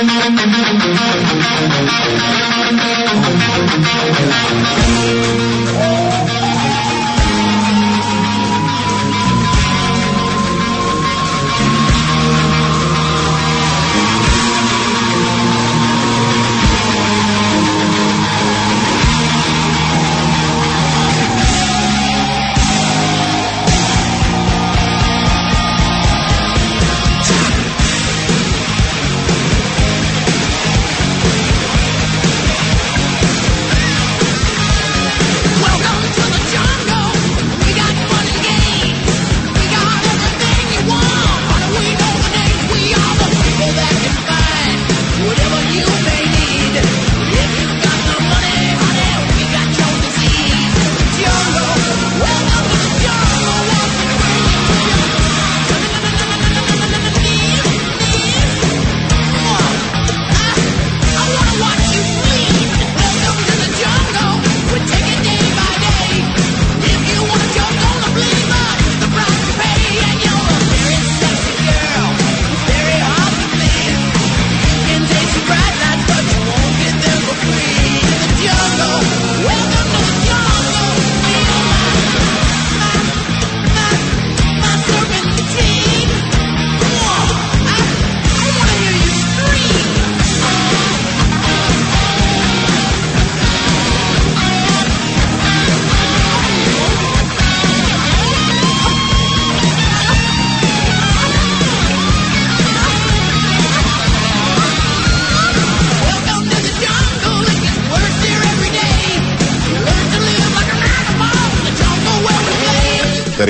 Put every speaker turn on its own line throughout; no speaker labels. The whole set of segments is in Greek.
Oh,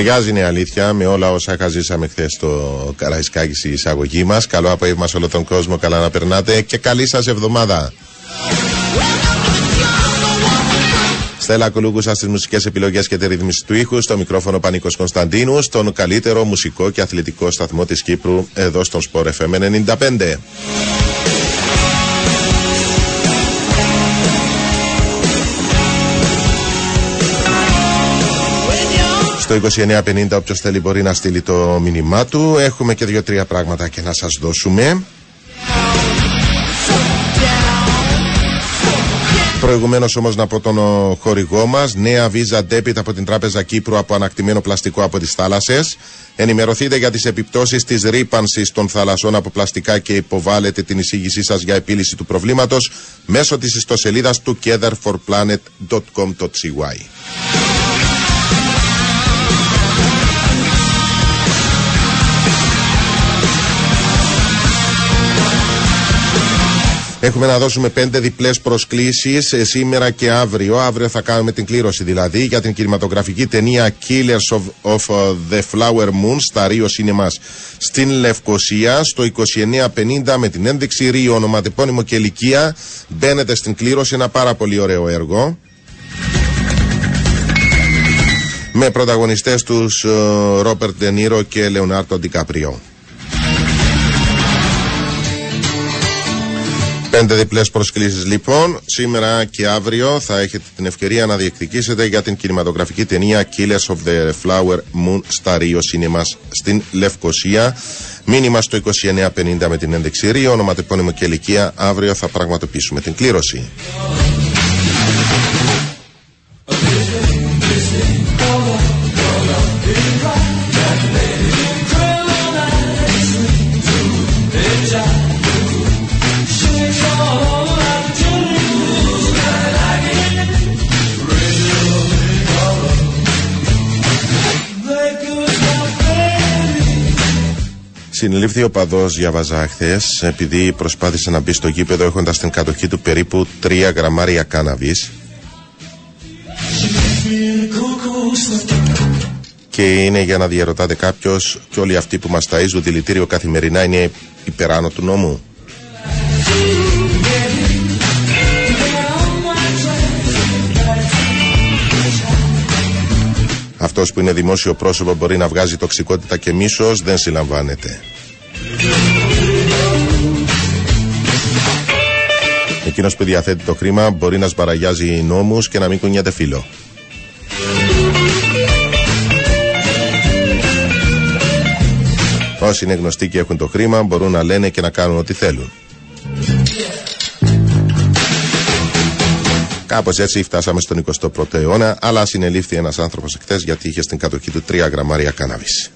Ταιριάζει είναι αλήθεια με όλα όσα χαζήσαμε χθες στο Καραϊσκάκι στη εισαγωγή μας. Καλό απόγευμα σε όλο τον κόσμο, καλά να περνάτε και καλή σας εβδομάδα. Στέλλα Κουλούγκουσα στις μουσικές επιλογές και τη ρύθμιση του ήχου, στο μικρόφωνο Πανίκο Κωνσταντίνου, στον καλύτερο μουσικό και αθλητικό σταθμό της Κύπρου, εδώ στον Σπορ FM 95. Στο 2950 όποιος θέλει μπορεί να στείλει το μήνυμά του. Έχουμε και δύο-τρία πράγματα και να σας δώσουμε. Προηγουμένως όμως να πω τον χορηγό μας. Νέα Visa Debit από την Τράπεζα Κύπρου από ανακτημένο πλαστικό από τις θάλασσες. Ενημερωθείτε για τις επιπτώσεις της ρήπανσης των θαλασσών από πλαστικά και υποβάλλετε την εισήγησή σας για επίλυση του προβλήματος μέσω της ιστοσελίδας του togetherforplanet.com.cy. Έχουμε να δώσουμε πέντε διπλές προσκλήσεις ε, σήμερα και αύριο. Αύριο θα κάνουμε την κλήρωση δηλαδή για την κινηματογραφική ταινία Killers of, of uh, the Flower Moon στα Rio Cinemas στην Λευκοσία στο 2950 με την ένδειξη Ρίο, ονοματεπώνυμο και ηλικία. Μπαίνετε στην κλήρωση, ένα πάρα πολύ ωραίο έργο. Με πρωταγωνιστές τους Ρόπερτ Ντενίρο και Λεωνάρτο Αντικαπριό. Πέντε διπλές προσκλήσεις λοιπόν. Σήμερα και αύριο θα έχετε την ευκαιρία να διεκδικήσετε για την κινηματογραφική ταινία Killers of the Flower Moon στα Rio Cinemas στην Λευκοσία. Μήνυμα στο 2950 με την ένδειξη Ρίο, ονοματεπώνυμο και ηλικία. Αύριο θα πραγματοποιήσουμε την κλήρωση. Συνελήφθη ο παδός, διάβαζα χθες, επειδή προσπάθησε να μπει στο γήπεδο έχοντας την κατοχή του περίπου 3 γραμμάρια κάναβης. Και είναι για να διαρωτάτε κάποιος, και όλοι αυτοί που μας ταΐζουν δηλητήριο καθημερινά είναι υπεράνω του νόμου. Αυτός που είναι δημόσιο πρόσωπο μπορεί να βγάζει τοξικότητα και μίσος, δεν συλλαμβάνεται. Εκείνος που διαθέτει το χρήμα μπορεί να σπαραγιάζει νόμους και να μην κουνιέται φίλο. Όσοι είναι γνωστοί και έχουν το χρήμα μπορούν να λένε και να κάνουν ό,τι θέλουν. Κάπως έτσι φτάσαμε στον 21ο αιώνα, αλλά συνελήφθη ένας άνθρωπος εχθές γιατί είχε στην κατοχή του 3 γραμμάρια κάναβης.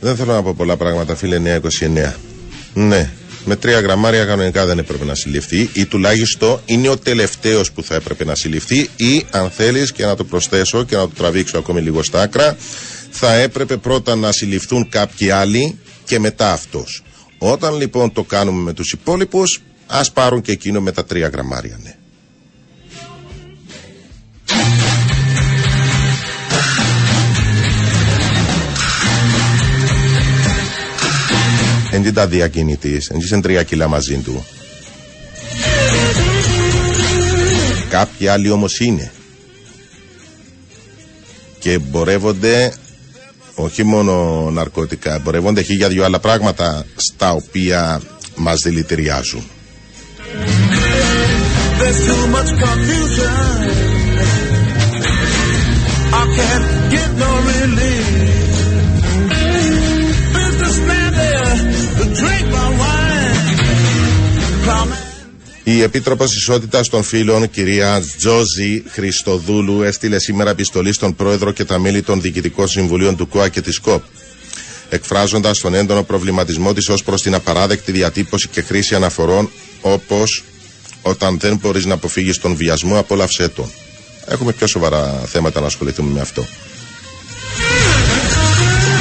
Δεν θέλω να πω πολλά πράγματα, φίλε 929. Ναι, με τρία γραμμάρια κανονικά δεν έπρεπε να συλληφθεί ή τουλάχιστον είναι ο τελευταίος που θα έπρεπε να συλληφθεί ή αν θέλεις και να το προσθέσω και να το τραβήξω ακόμη λίγο στα άκρα, θα έπρεπε πρώτα να συλληφθούν κάποιοι άλλοι και μετά αυτός. Όταν λοιπόν το κάνουμε με τους υπόλοιπους, ας πάρουν και εκείνο με τα τρία γραμμάρια, ναι. Δεν τα διακινητής, δεν είσαι τρία κιλά μαζί του. Κάποιοι άλλοι όμως είναι. Και εμπορεύονται όχι μόνο ναρκωτικά, εμπορεύονται για δυο άλλα πράγματα στα οποία μας δηλητηριάζουν. Η Επίτροπος Ισότητας των Φίλων, κυρία Τζόζη Χριστοδούλου, έστειλε σήμερα επιστολή στον Πρόεδρο και τα μέλη των Διοικητικών Συμβουλίων του ΚΟΑ και της ΚΟΠ, εκφράζοντας τον έντονο προβληματισμό της ως προς την απαράδεκτη διατύπωση και χρήση αναφορών όπως όταν δεν μπορείς να αποφύγεις τον βιασμό, απόλαυσέ τον. Έχουμε πιο σοβαρά θέματα να ασχοληθούμε με αυτό.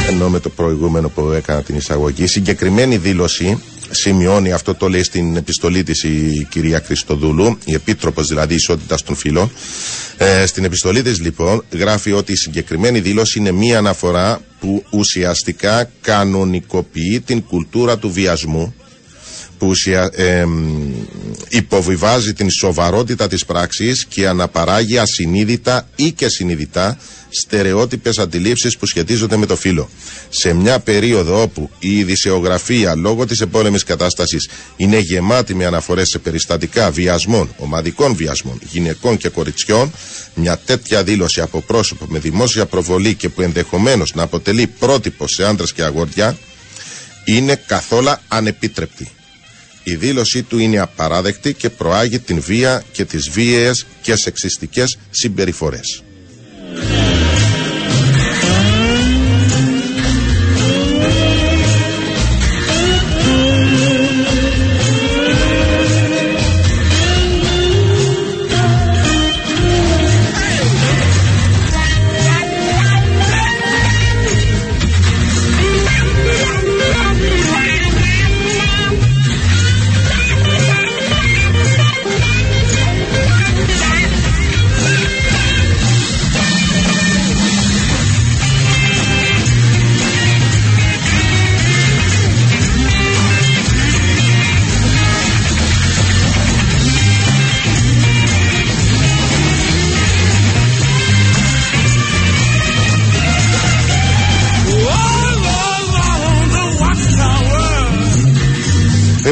Ενώ με το προηγούμενο που έκανα την εισαγωγή, συγκεκριμένη δήλωση σημειώνει, αυτό το λέει στην επιστολή της η κυρία Χριστοδούλου, η Επίτροπος δηλαδή Ισότητας των Φύλων. Ε, στην επιστολή της λοιπόν γράφει ότι η συγκεκριμένη δήλωση είναι μία αναφορά που ουσιαστικά κανονικοποιεί την κουλτούρα του βιασμού που ουσια, ε, υποβιβάζει την σοβαρότητα της πράξης και αναπαράγει ασυνείδητα ή και συνειδητά στερεότυπες αντιλήψεις που σχετίζονται με το φύλλο. Σε μια περίοδο όπου η ειδησεογραφία λόγω της επόλεμης κατάστασης είναι γεμάτη με αναφορές σε περιστατικά βιασμών, ομαδικών βιασμών, γυναικών και κοριτσιών, μια τέτοια δήλωση από πρόσωπο με δημόσια προβολή και που ενδεχομένως να αποτελεί πρότυπο σε άντρες και αγόρια είναι καθόλου ανεπίτρεπτη. Η δήλωσή του είναι απαράδεκτη και προάγει την βία και τις βίαιες και σεξιστικές συμπεριφορές.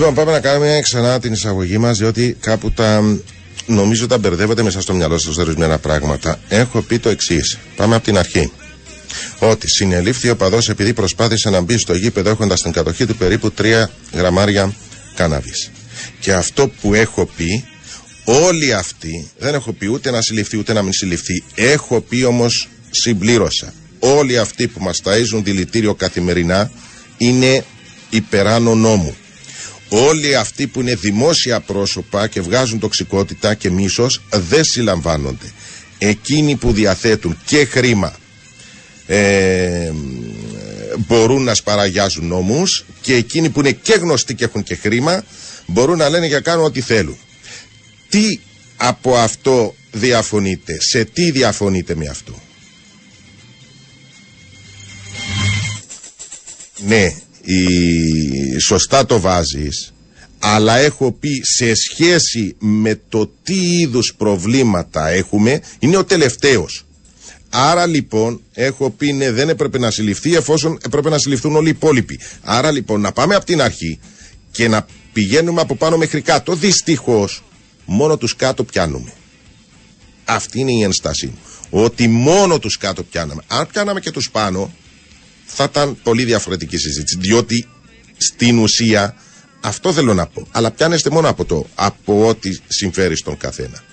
Λοιπόν, πάμε να κάνουμε ξανά την εισαγωγή μας, διότι κάπου τα. Νομίζω τα μπερδεύετε μέσα στο μυαλό σας ορισμένα πράγματα. Έχω πει το εξής. Πάμε από την αρχή. Ότι συνελήφθη ο παδός επειδή προσπάθησε να μπει στο γήπεδο έχοντας στην κατοχή του περίπου 3 γραμμάρια κάναβης. Και αυτό που έχω πει, όλοι αυτοί, δεν έχω πει ούτε να συλληφθεί ούτε να μην συλληφθεί. Έχω πει όμως, συμπλήρωσα. Όλοι αυτοί που μας ταΐζουν δηλητήριο καθημερινά είναι υπεράνω νόμου όλοι αυτοί που είναι δημόσια πρόσωπα και βγάζουν τοξικότητα και μίσος δεν συλλαμβάνονται. Εκείνοι που διαθέτουν και χρήμα ε, μπορούν να σπαραγιάζουν νόμους και εκείνοι που είναι και γνωστοί και έχουν και χρήμα μπορούν να λένε για κάνουν ό,τι θέλουν. Τι από αυτό διαφωνείτε, σε τι διαφωνείτε με αυτό; Ναι, η... σωστά το βάζεις αλλά έχω πει σε σχέση με το τι είδους προβλήματα έχουμε είναι ο τελευταίος. Άρα λοιπόν έχω πει ναι δεν έπρεπε να συλληφθεί εφόσον έπρεπε να συλληφθούν όλοι οι υπόλοιποι. Άρα λοιπόν να πάμε από την αρχή και να πηγαίνουμε από πάνω μέχρι κάτω. Δυστυχώς μόνο τους κάτω πιάνουμε. Αυτή είναι η ενστασή μου. Ότι μόνο τους κάτω πιάναμε. Αν πιάναμε και τους πάνω θα ήταν πολύ διαφορετική συζήτηση. Διότι στην ουσία αυτό θέλω να πω. Αλλά πιάνεστε μόνο από το από ό,τι συμφέρει στον καθένα.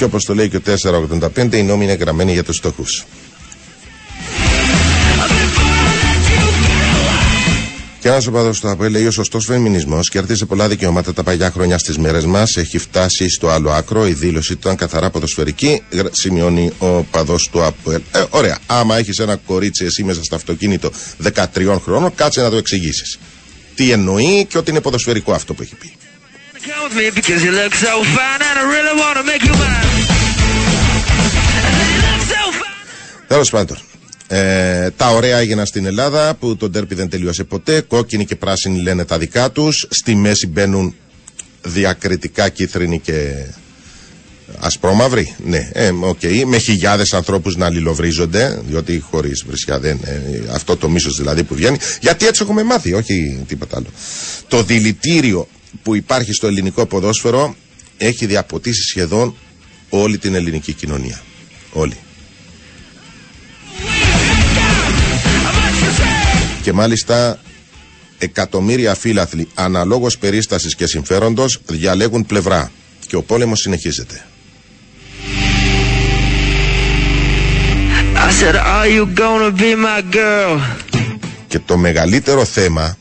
Και όπως το λέει και ο 485, οι νόμοι είναι γραμμένοι για τους στόχους. Και ένας οπαδός του ΑΠΟΕ λέει: Ο σωστός φεμινισμός κέρδισε πολλά δικαιώματα τα παλιά χρόνια στις μέρες μας. Έχει φτάσει στο άλλο άκρο. Η δήλωση ήταν καθαρά ποδοσφαιρική. Σημειώνει ο παδό του ΑΠΟΕ. Ε, ωραία. Άμα έχεις ένα κορίτσι εσύ μέσα στο αυτοκίνητο 13 χρόνων, κάτσε να το εξηγήσεις. Τι εννοεί και ότι είναι ποδοσφαιρικό αυτό που έχει πει. Τέλος πάντων. Ε, τα ωραία έγιναν στην Ελλάδα που το ντέρπι δεν τελείωσε ποτέ. Κόκκινοι και πράσινοι λένε τα δικά τους. Στη μέση μπαίνουν διακριτικά κίτρινοι και ασπρόμαυροι. Ναι, ε, okay. με χιλιάδες ανθρώπους να αλληλοβρίζονται, διότι χωρίς βρισιά δεν. Ε, αυτό το μίσος δηλαδή που βγαίνει. Γιατί έτσι έχουμε μάθει, όχι τίποτα άλλο. Το δηλητήριο που υπάρχει στο ελληνικό ποδόσφαιρο έχει διαποτίσει σχεδόν όλη την ελληνική κοινωνία. Όλη. Και μάλιστα εκατομμύρια φύλαθλοι αναλόγως περίστασης και συμφέροντος διαλέγουν πλευρά και ο πόλεμος συνεχίζεται. I said, Are you gonna be my girl? Και το μεγαλύτερο θέμα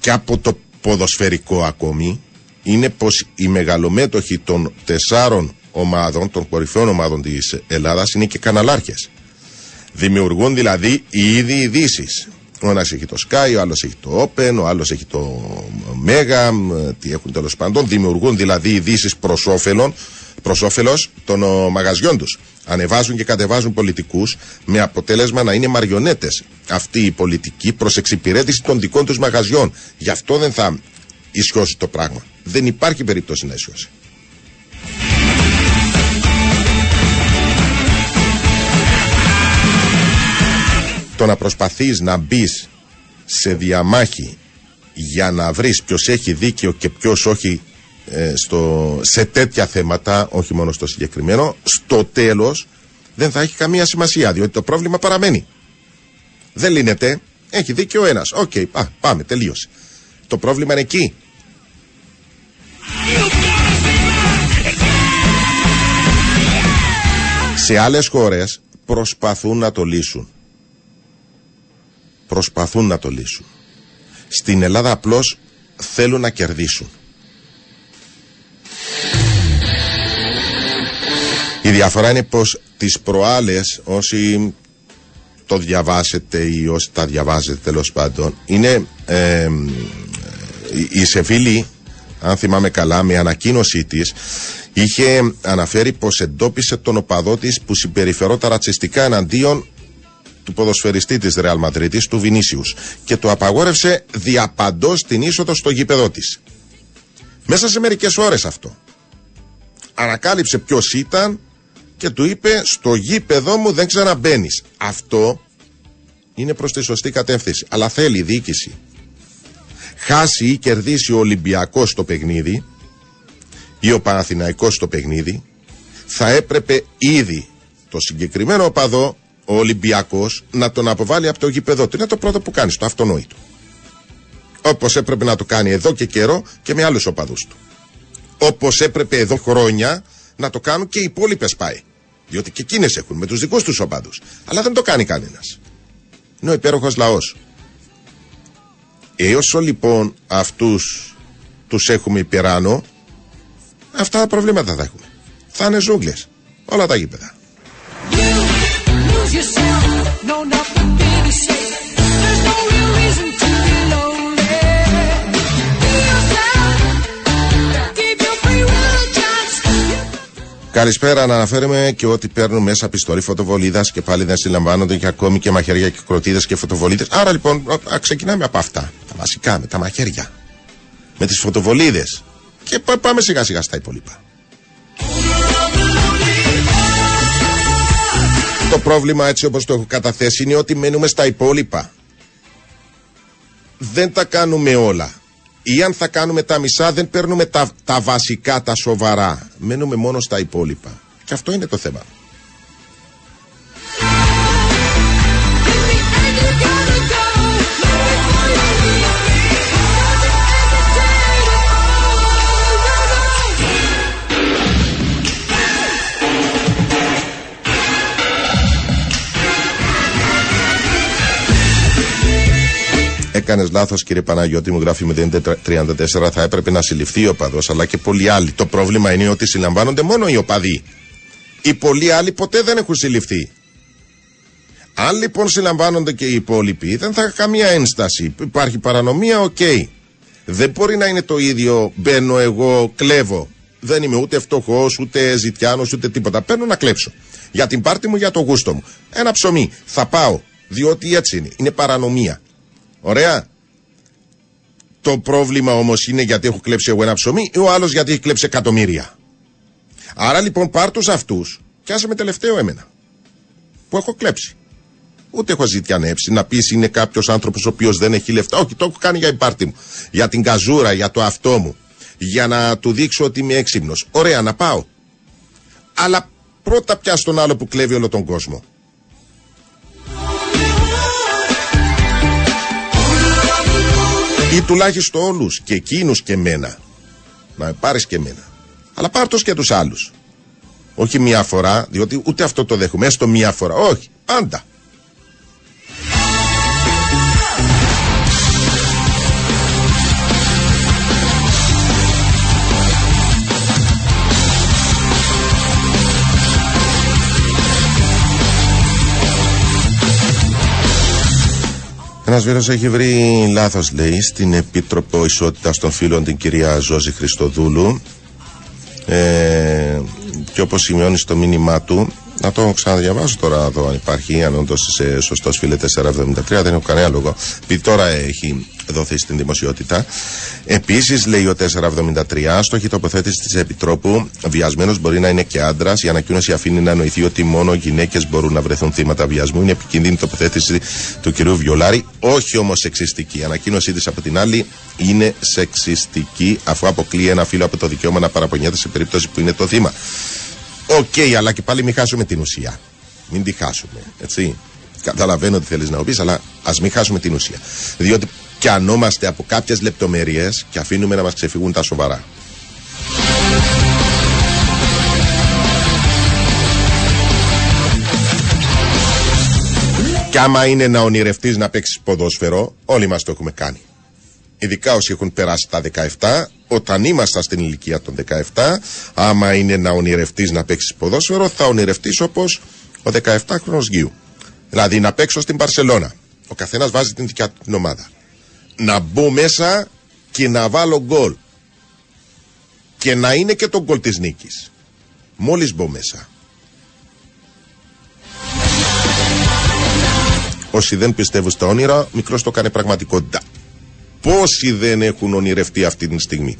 και από το ποδοσφαιρικό ακόμη είναι πως οι μεγαλομέτωχοι των τεσσάρων ομάδων, των κορυφαίων ομάδων της Ελλάδας είναι και καναλάρχες. Δημιουργούν δηλαδή οι ίδιοι ειδήσεις. Ο ένας έχει το Sky, ο άλλος έχει το Open, ο άλλος έχει το Mega, τι έχουν τέλος πάντων. Δημιουργούν δηλαδή ειδήσεις προς όφελος των μαγαζιών τους. Ανεβάζουν και κατεβάζουν πολιτικούς με αποτέλεσμα να είναι μαριονέτες αυτοί οι πολιτικοί προς εξυπηρέτηση των δικών τους μαγαζιών. Γι' αυτό δεν θα ισιώσει το πράγμα. Δεν υπάρχει περίπτωση να ισιώσει. Το να προσπαθείς να μπεις σε διαμάχη για να βρεις ποιος έχει δίκαιο και ποιος όχι ε, στο, σε τέτοια θέματα, όχι μόνο στο συγκεκριμένο, στο τέλος δεν θα έχει καμία σημασία, διότι το πρόβλημα παραμένει. Δεν λύνεται, έχει δίκαιο ο ένας. Οκ, πάμε, τελείωσε. Το πρόβλημα είναι εκεί. Σε άλλες χώρες προσπαθούν να το λύσουν προσπαθούν να το λύσουν. Στην Ελλάδα απλώς θέλουν να κερδίσουν. Η διαφορά είναι πως τις προάλλες όσοι το διαβάσετε ή όσοι τα διαβάζετε τέλος πάντων είναι ε, η Σεφίλη αν θυμάμαι καλά με ανακοίνωσή της είχε αναφέρει πως εντόπισε τον οπαδό της που συμπεριφερόταν ρατσιστικά εναντίον του ποδοσφαιριστή της Ρεάλ Μαδρίτης, του Βινίσιους και του απαγόρευσε διαπαντός την είσοδο στο γήπεδό της. Μέσα σε μερικές ώρες αυτό. Ανακάλυψε ποιος ήταν και του είπε στο γήπεδό μου δεν ξαναμπαίνεις. Αυτό είναι προς τη σωστή κατεύθυνση. Αλλά θέλει διοίκηση. Χάσει ή κερδίσει ο Ολυμπιακός το παιχνίδι ή ο Παναθηναϊκός στο παιχνίδι θα έπρεπε ήδη το συγκεκριμένο οπαδό ο Ολυμπιακός να τον αποβάλει από το γήπεδο του. Είναι το πρώτο που κάνει, το αυτονόητο. Όπως έπρεπε να το κάνει εδώ και καιρό και με άλλους οπαδούς του. Όπως έπρεπε εδώ χρόνια να το κάνουν και οι υπόλοιπες πάει. Διότι και εκείνες έχουν με τους δικούς τους οπαδούς. Αλλά δεν το κάνει κανένας. Είναι ο υπέροχος λαός. Έως λοιπόν αυτούς τους έχουμε υπεράνω, αυτά τα προβλήματα θα έχουμε. Θα είναι ζούγκλες. Όλα τα γήπεδα. Καλησπέρα. Να αναφέρουμε και ότι παίρνουν μέσα πιστολή φωτοβολίδας και πάλι δεν συλλαμβάνονται και ακόμη και μαχαίρια και κροτίδες και φωτοβολίδες. Άρα λοιπόν, α, ξεκινάμε από αυτά. Τα βασικά, με τα μαχαίρια. Με τις φωτοβολίδες. Και πάμε σιγά σιγά στα υπόλοιπα. Το πρόβλημα έτσι όπως το έχω καταθέσει είναι ότι μένουμε στα υπόλοιπα. Δεν τα κάνουμε όλα ή αν θα κάνουμε τα μισά δεν παίρνουμε τα, τα βασικά, τα σοβαρά. Μένουμε μόνο στα υπόλοιπα. Και αυτό είναι το θέμα. Έκανες λάθος, κύριε Παναγιώτη, μου γράφει 034. Θα έπρεπε να συλληφθεί ο οπαδός, αλλά και πολλοί άλλοι. Το πρόβλημα είναι ότι συλλαμβάνονται μόνο οι οπαδοί. Οι πολλοί άλλοι ποτέ δεν έχουν συλληφθεί. Αν λοιπόν συλλαμβάνονται και οι υπόλοιποι, δεν θα έχει καμία ένσταση. Υπάρχει παρανομία, οκ. Δεν μπορεί να είναι το ίδιο. Μπαίνω εγώ, κλέβω. Δεν είμαι ούτε φτωχός, ούτε ζητιάνος, ούτε τίποτα. Παίρνω να κλέψω. Για την πάρτη μου, για το γούστο μου. Ένα ψωμί. Θα πάω. Διότι έτσι είναι. Είναι παρανομία. Ωραία. Το πρόβλημα όμως είναι γιατί έχω κλέψει εγώ ένα ψωμί ή ο άλλος γιατί έχει κλέψει εκατομμύρια. Άρα λοιπόν πάρ τους αυτούς και άσε με τελευταίο εμένα. Που έχω κλέψει. Ούτε έχω ζητιανέψει να πεις είναι κάποιος άνθρωπος ο οποίος δεν έχει λεφτά. Όχι, το έχω κάνει για υπάρτη μου. Για την καζούρα, για το αυτό μου. Για να του δείξω ότι είμαι έξυπνος. Ωραία, να πάω. Αλλά πρώτα πια στον άλλο που κλέβει όλο τον κόσμο. Ή τουλάχιστον όλους και εκείνους και μένα. Να πάρεις και μένα. Αλλά πάρ' και τους άλλους. Όχι μία φορά, διότι ούτε αυτό το δέχομαι. Έστω μία φορά. Όχι. Πάντα. Ένας βίρος έχει βρει λάθος, λέει, στην Επίτροπο Ισότητας των Φίλων, την κυρία Ζώζη Χριστοδούλου. Ε, και όπως σημειώνει στο μήνυμά του, να το ξαναδιαβάσω τώρα εδώ αν υπάρχει, αν όντως είσαι σωστός φίλε 473, δεν έχω κανένα λόγο. Επειδή τώρα έχει δοθεί στην δημοσιότητα. Επίσης, λέει ο 473, στόχη τοποθέτηση της Επιτρόπου, βιασμένος μπορεί να είναι και άντρας. Η ανακοίνωση αφήνει να νοηθεί ότι μόνο γυναίκες μπορούν να βρεθούν θύματα βιασμού. Είναι επικίνδυνη τοποθέτηση του κυρίου Βιολάρη, όχι όμως σεξιστική. Η ανακοίνωσή της από την άλλη είναι σεξιστική, αφού αποκλείει ένα φίλο από το δικαίωμα να παραπονιέται σε περίπτωση που είναι το θύμα. OK, okay, αλλά και πάλι μην χάσουμε την ουσία. Μην τη χάσουμε, έτσι. Καταλαβαίνω τι θέλεις να πεις, αλλά ας μην χάσουμε την ουσία. Διότι πιανόμαστε από κάποιες λεπτομέρειες και αφήνουμε να μας ξεφύγουν τα σοβαρά. Κι άμα είναι να ονειρευτείς να παίξεις ποδόσφαιρο, όλοι μας το έχουμε κάνει. Ειδικά όσοι έχουν περάσει τα 17, όταν ήμασταν στην ηλικία των 17, άμα είναι να ονειρευτείς να παίξεις ποδόσφαιρο, θα ονειρευτείς όπως ο 17χρονο Γιου. Δηλαδή να παίξω στην Παρσελώνα. Ο καθένας βάζει την δικιά του την ομάδα. Να μπω μέσα και να βάλω γκολ. Και να είναι και το γκολ της νίκης. Μόλις μπω μέσα. Όσοι δεν πιστεύουν στα όνειρα, μικρός το κάνει πραγματικότητα. Πόσοι δεν έχουν ονειρευτεί αυτή τη στιγμή.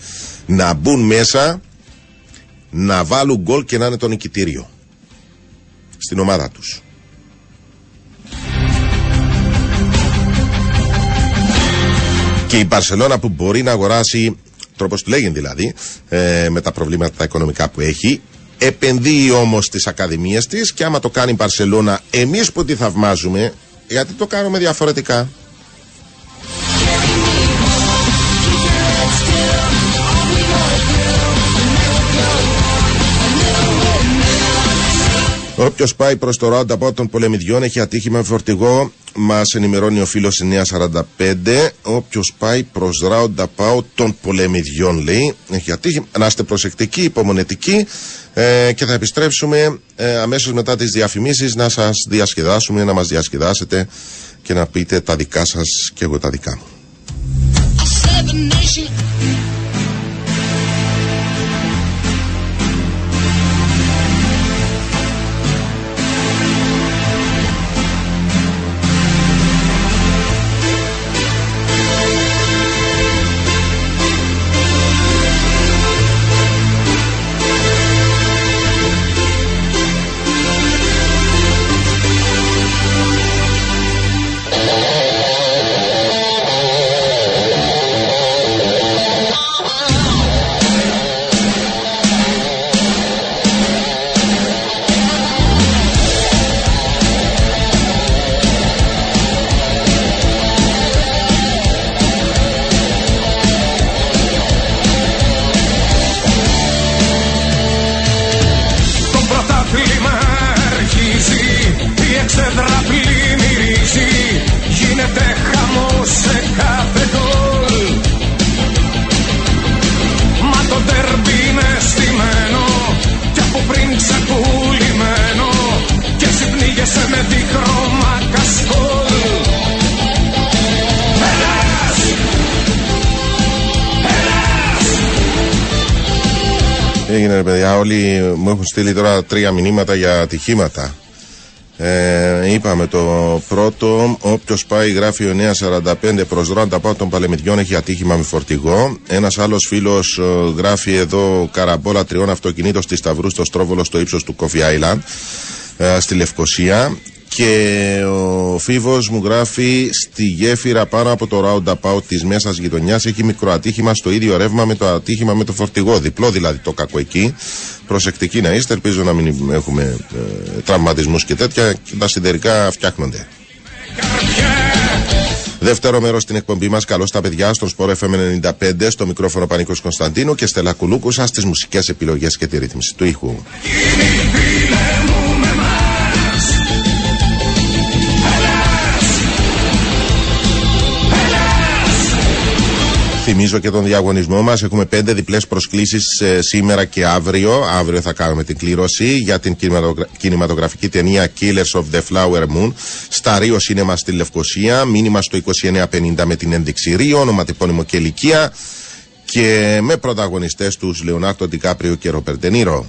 Να μπουν μέσα, να βάλουν γκολ και να είναι το νικητήριο. Στην ομάδα τους. Και η Μπαρσελόνα που μπορεί να αγοράσει, τρόπος του λέγει δηλαδή, ε, με τα προβλήματα τα οικονομικά που έχει, επενδύει όμως στις ακαδημίες της και άμα το κάνει η Μπαρσελόνα, εμείς που τη θαυμάζουμε, γιατί το κάνουμε διαφορετικά. Όποιος πάει προς το από των πολεμιδιών έχει ατύχημα με φορτηγό. Μας ενημερώνει ο φίλος 945. Όποιος πάει προς πάω των πολεμιδιών, λέει, έχει ατύχημα. Να είστε προσεκτικοί, υπομονετικοί ε, και θα επιστρέψουμε ε, αμέσως μετά τις διαφημίσεις να σας διασκεδάσουμε, να μας διασκεδάσετε και να πείτε τα δικά σας και εγώ τα δικά μου. Όλοι μου έχουν στείλει τώρα τρία μηνύματα για ατυχήματα. Ε, είπαμε το πρώτο, όποιος πάει γράφει ο 945 προς Ρόντα πάω των Παλαιμιδιών έχει ατύχημα με φορτηγό. Ένας άλλος φίλος ε, γράφει εδώ καραμπόλα τριών αυτοκινήτων στη Σταυρού στο Στρόβολο στο ύψος του Coffee Island ε, στη Λευκοσία. Και ο Φίβος μου γράφει στη γέφυρα πάνω από το roundabout της μέσας γειτονιάς έχει μικρό ατύχημα στο ίδιο ρεύμα με το ατύχημα με το φορτηγό. Διπλό δηλαδή το κακό εκεί. Προσεκτικοί να είστε, ελπίζω να μην έχουμε ε, τραυματισμούς και τέτοια. Και τα σιδερικά φτιάχνονται. Δεύτερο μέρος στην εκπομπή μας. Καλώς τα παιδιά στον Σπόρο FM 95, στο μικρόφωνο Πανίκος Κωνσταντίνου και Στελά Κουλούκουσα στις μουσικές επιλογές και τη ρύθμιση του ήχου. Θυμίζω και τον διαγωνισμό μας. Έχουμε πέντε διπλές προσκλήσεις ε, σήμερα και αύριο. Αύριο θα κάνουμε την κλήρωση για την κινηματογραφική ταινία Killers of the Flower Moon στα Ρίο Σίνεμα στη Λευκοσία. Μήνυμα στο 2950 με την ένδειξη Ρίο, ονοματεπώνυμο και ηλικία. Και με πρωταγωνιστές τους Λεωνάρτο Ντικάπριο και Ροπερτενίρο.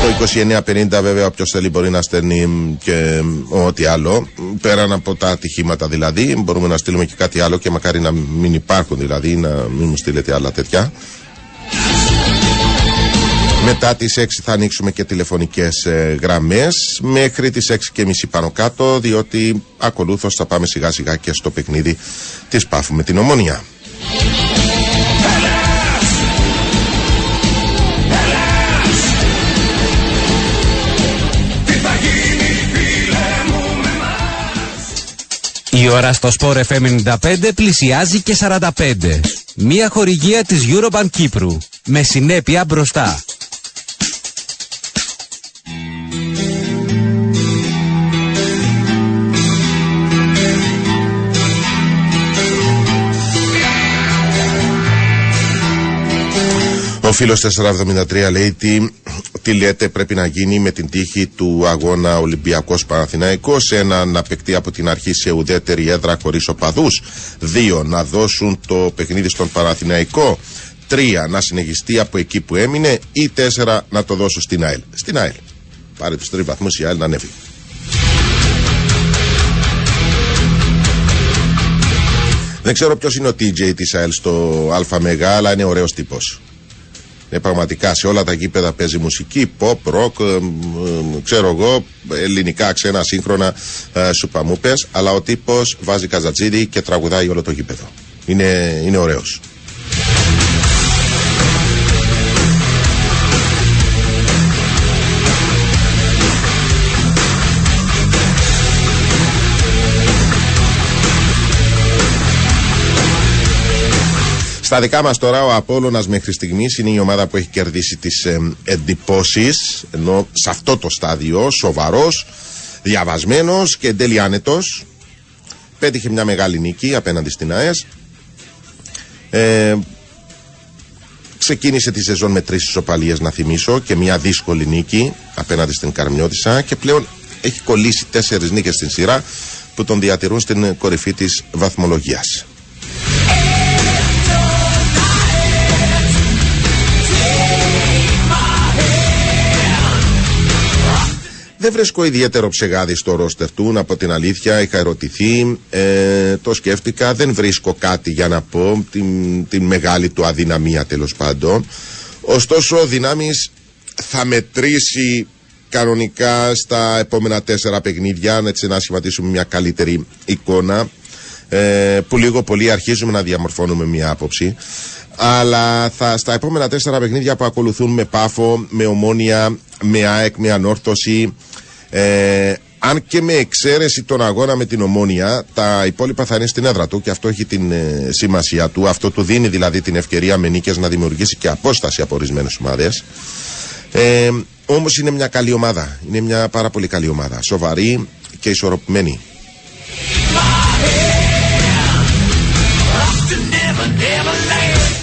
2950 βέβαια όποιος θέλει μπορεί να στέλνει και ό,τι άλλο. Πέραν από τα ατυχήματα δηλαδή, μπορούμε να στείλουμε και κάτι άλλο και μακάρι να μην υπάρχουν δηλαδή, να μην μου στείλετε άλλα τέτοια. Μετά τις 6 θα ανοίξουμε και τηλεφωνικές ε, γραμμές μέχρι τις 6 και μισή πάνω κάτω διότι ακολούθως θα πάμε σιγά σιγά και στο παιχνίδι της Πάφου με την Ομόνια.
Η ώρα στο Sport FM 95 πλησιάζει και 45. Μία χορηγία της Eurobank Κύπρου. Με συνέπεια μπροστά.
Ο φίλος 473 λέει τι, τι λέτε πρέπει να γίνει με την τύχη του αγώνα Ολυμπιακός Παναθηναϊκός. Ένα, να παιχτεί από την αρχή σε ουδέτερη έδρα χωρίς οπαδούς. Δύο, να δώσουν το παιχνίδι στον Παναθηναϊκό. Τρία, να συνεχιστεί από εκεί που έμεινε. Ή τέσσερα, να το δώσω στην ΑΕΛ. Στην ΑΕΛ. Πάρε τους τρεις βαθμούς η ΑΕΛ να ανέβει. Δεν ξέρω ποιος είναι ο TJ της ΑΕΛ στο ΑΜΕΓΑ, αλλά είναι ωραίος τύπος. Ναι, πραγματικά σε όλα τα γήπεδα παίζει μουσική, pop, rock, ε, ε, ξέρω εγώ, ελληνικά, ξένα, σύγχρονα, ε, σουπαμούπες, αλλά ο τύπος βάζει καζατζίδι και τραγουδάει όλο το γήπεδο. Είναι, είναι ωραίος. Στα δικά μας τώρα ο Απόλλωνας μέχρι στιγμής είναι η ομάδα που έχει κερδίσει τις ε, εντυπώσεις ενώ σε αυτό το στάδιο σοβαρός, διαβασμένος και εν τέλει άνετος. Πέτυχε μια μεγάλη νίκη απέναντι στην ΑΕΣ ε, ξεκίνησε τη σεζόν με τρεις ισοπαλίες να θυμίσω και μια δύσκολη νίκη απέναντι στην Καρμιώτισσα. Και πλέον έχει κολλήσει τέσσερις νίκες στην σειρά που τον διατηρούν στην κορυφή της βαθμολογίας. Δεν βρίσκω ιδιαίτερο ψεγάδι στο ρόστερ του, από την αλήθεια. Είχα ερωτηθεί, ε, το σκέφτηκα. Δεν βρίσκω κάτι για να πω την, την μεγάλη του αδυναμία τέλος πάντων. Ωστόσο, ο Δυνάμεις θα μετρήσει κανονικά στα επόμενα τέσσερα παιχνίδια, έτσι να σχηματίσουμε μια καλύτερη εικόνα. Ε, που λίγο πολύ αρχίζουμε να διαμορφώνουμε μια άποψη. Αλλά θα, στα επόμενα τέσσερα παιχνίδια που ακολουθούν με Πάφο, με Ομόνια, με ΑΕΚ, με Ανόρθωση, ε, αν και με εξαίρεση τον αγώνα με την Ομόνια, τα υπόλοιπα θα είναι στην έδρα του και αυτό έχει την ε, σημασία του. Αυτό του δίνει δηλαδή την ευκαιρία με νίκες να δημιουργήσει και απόσταση από ορισμένες ομάδες. Ε, Όμως είναι μια καλή ομάδα. Είναι μια πάρα πολύ καλή ομάδα. Σοβαρή και ισορροπημένη.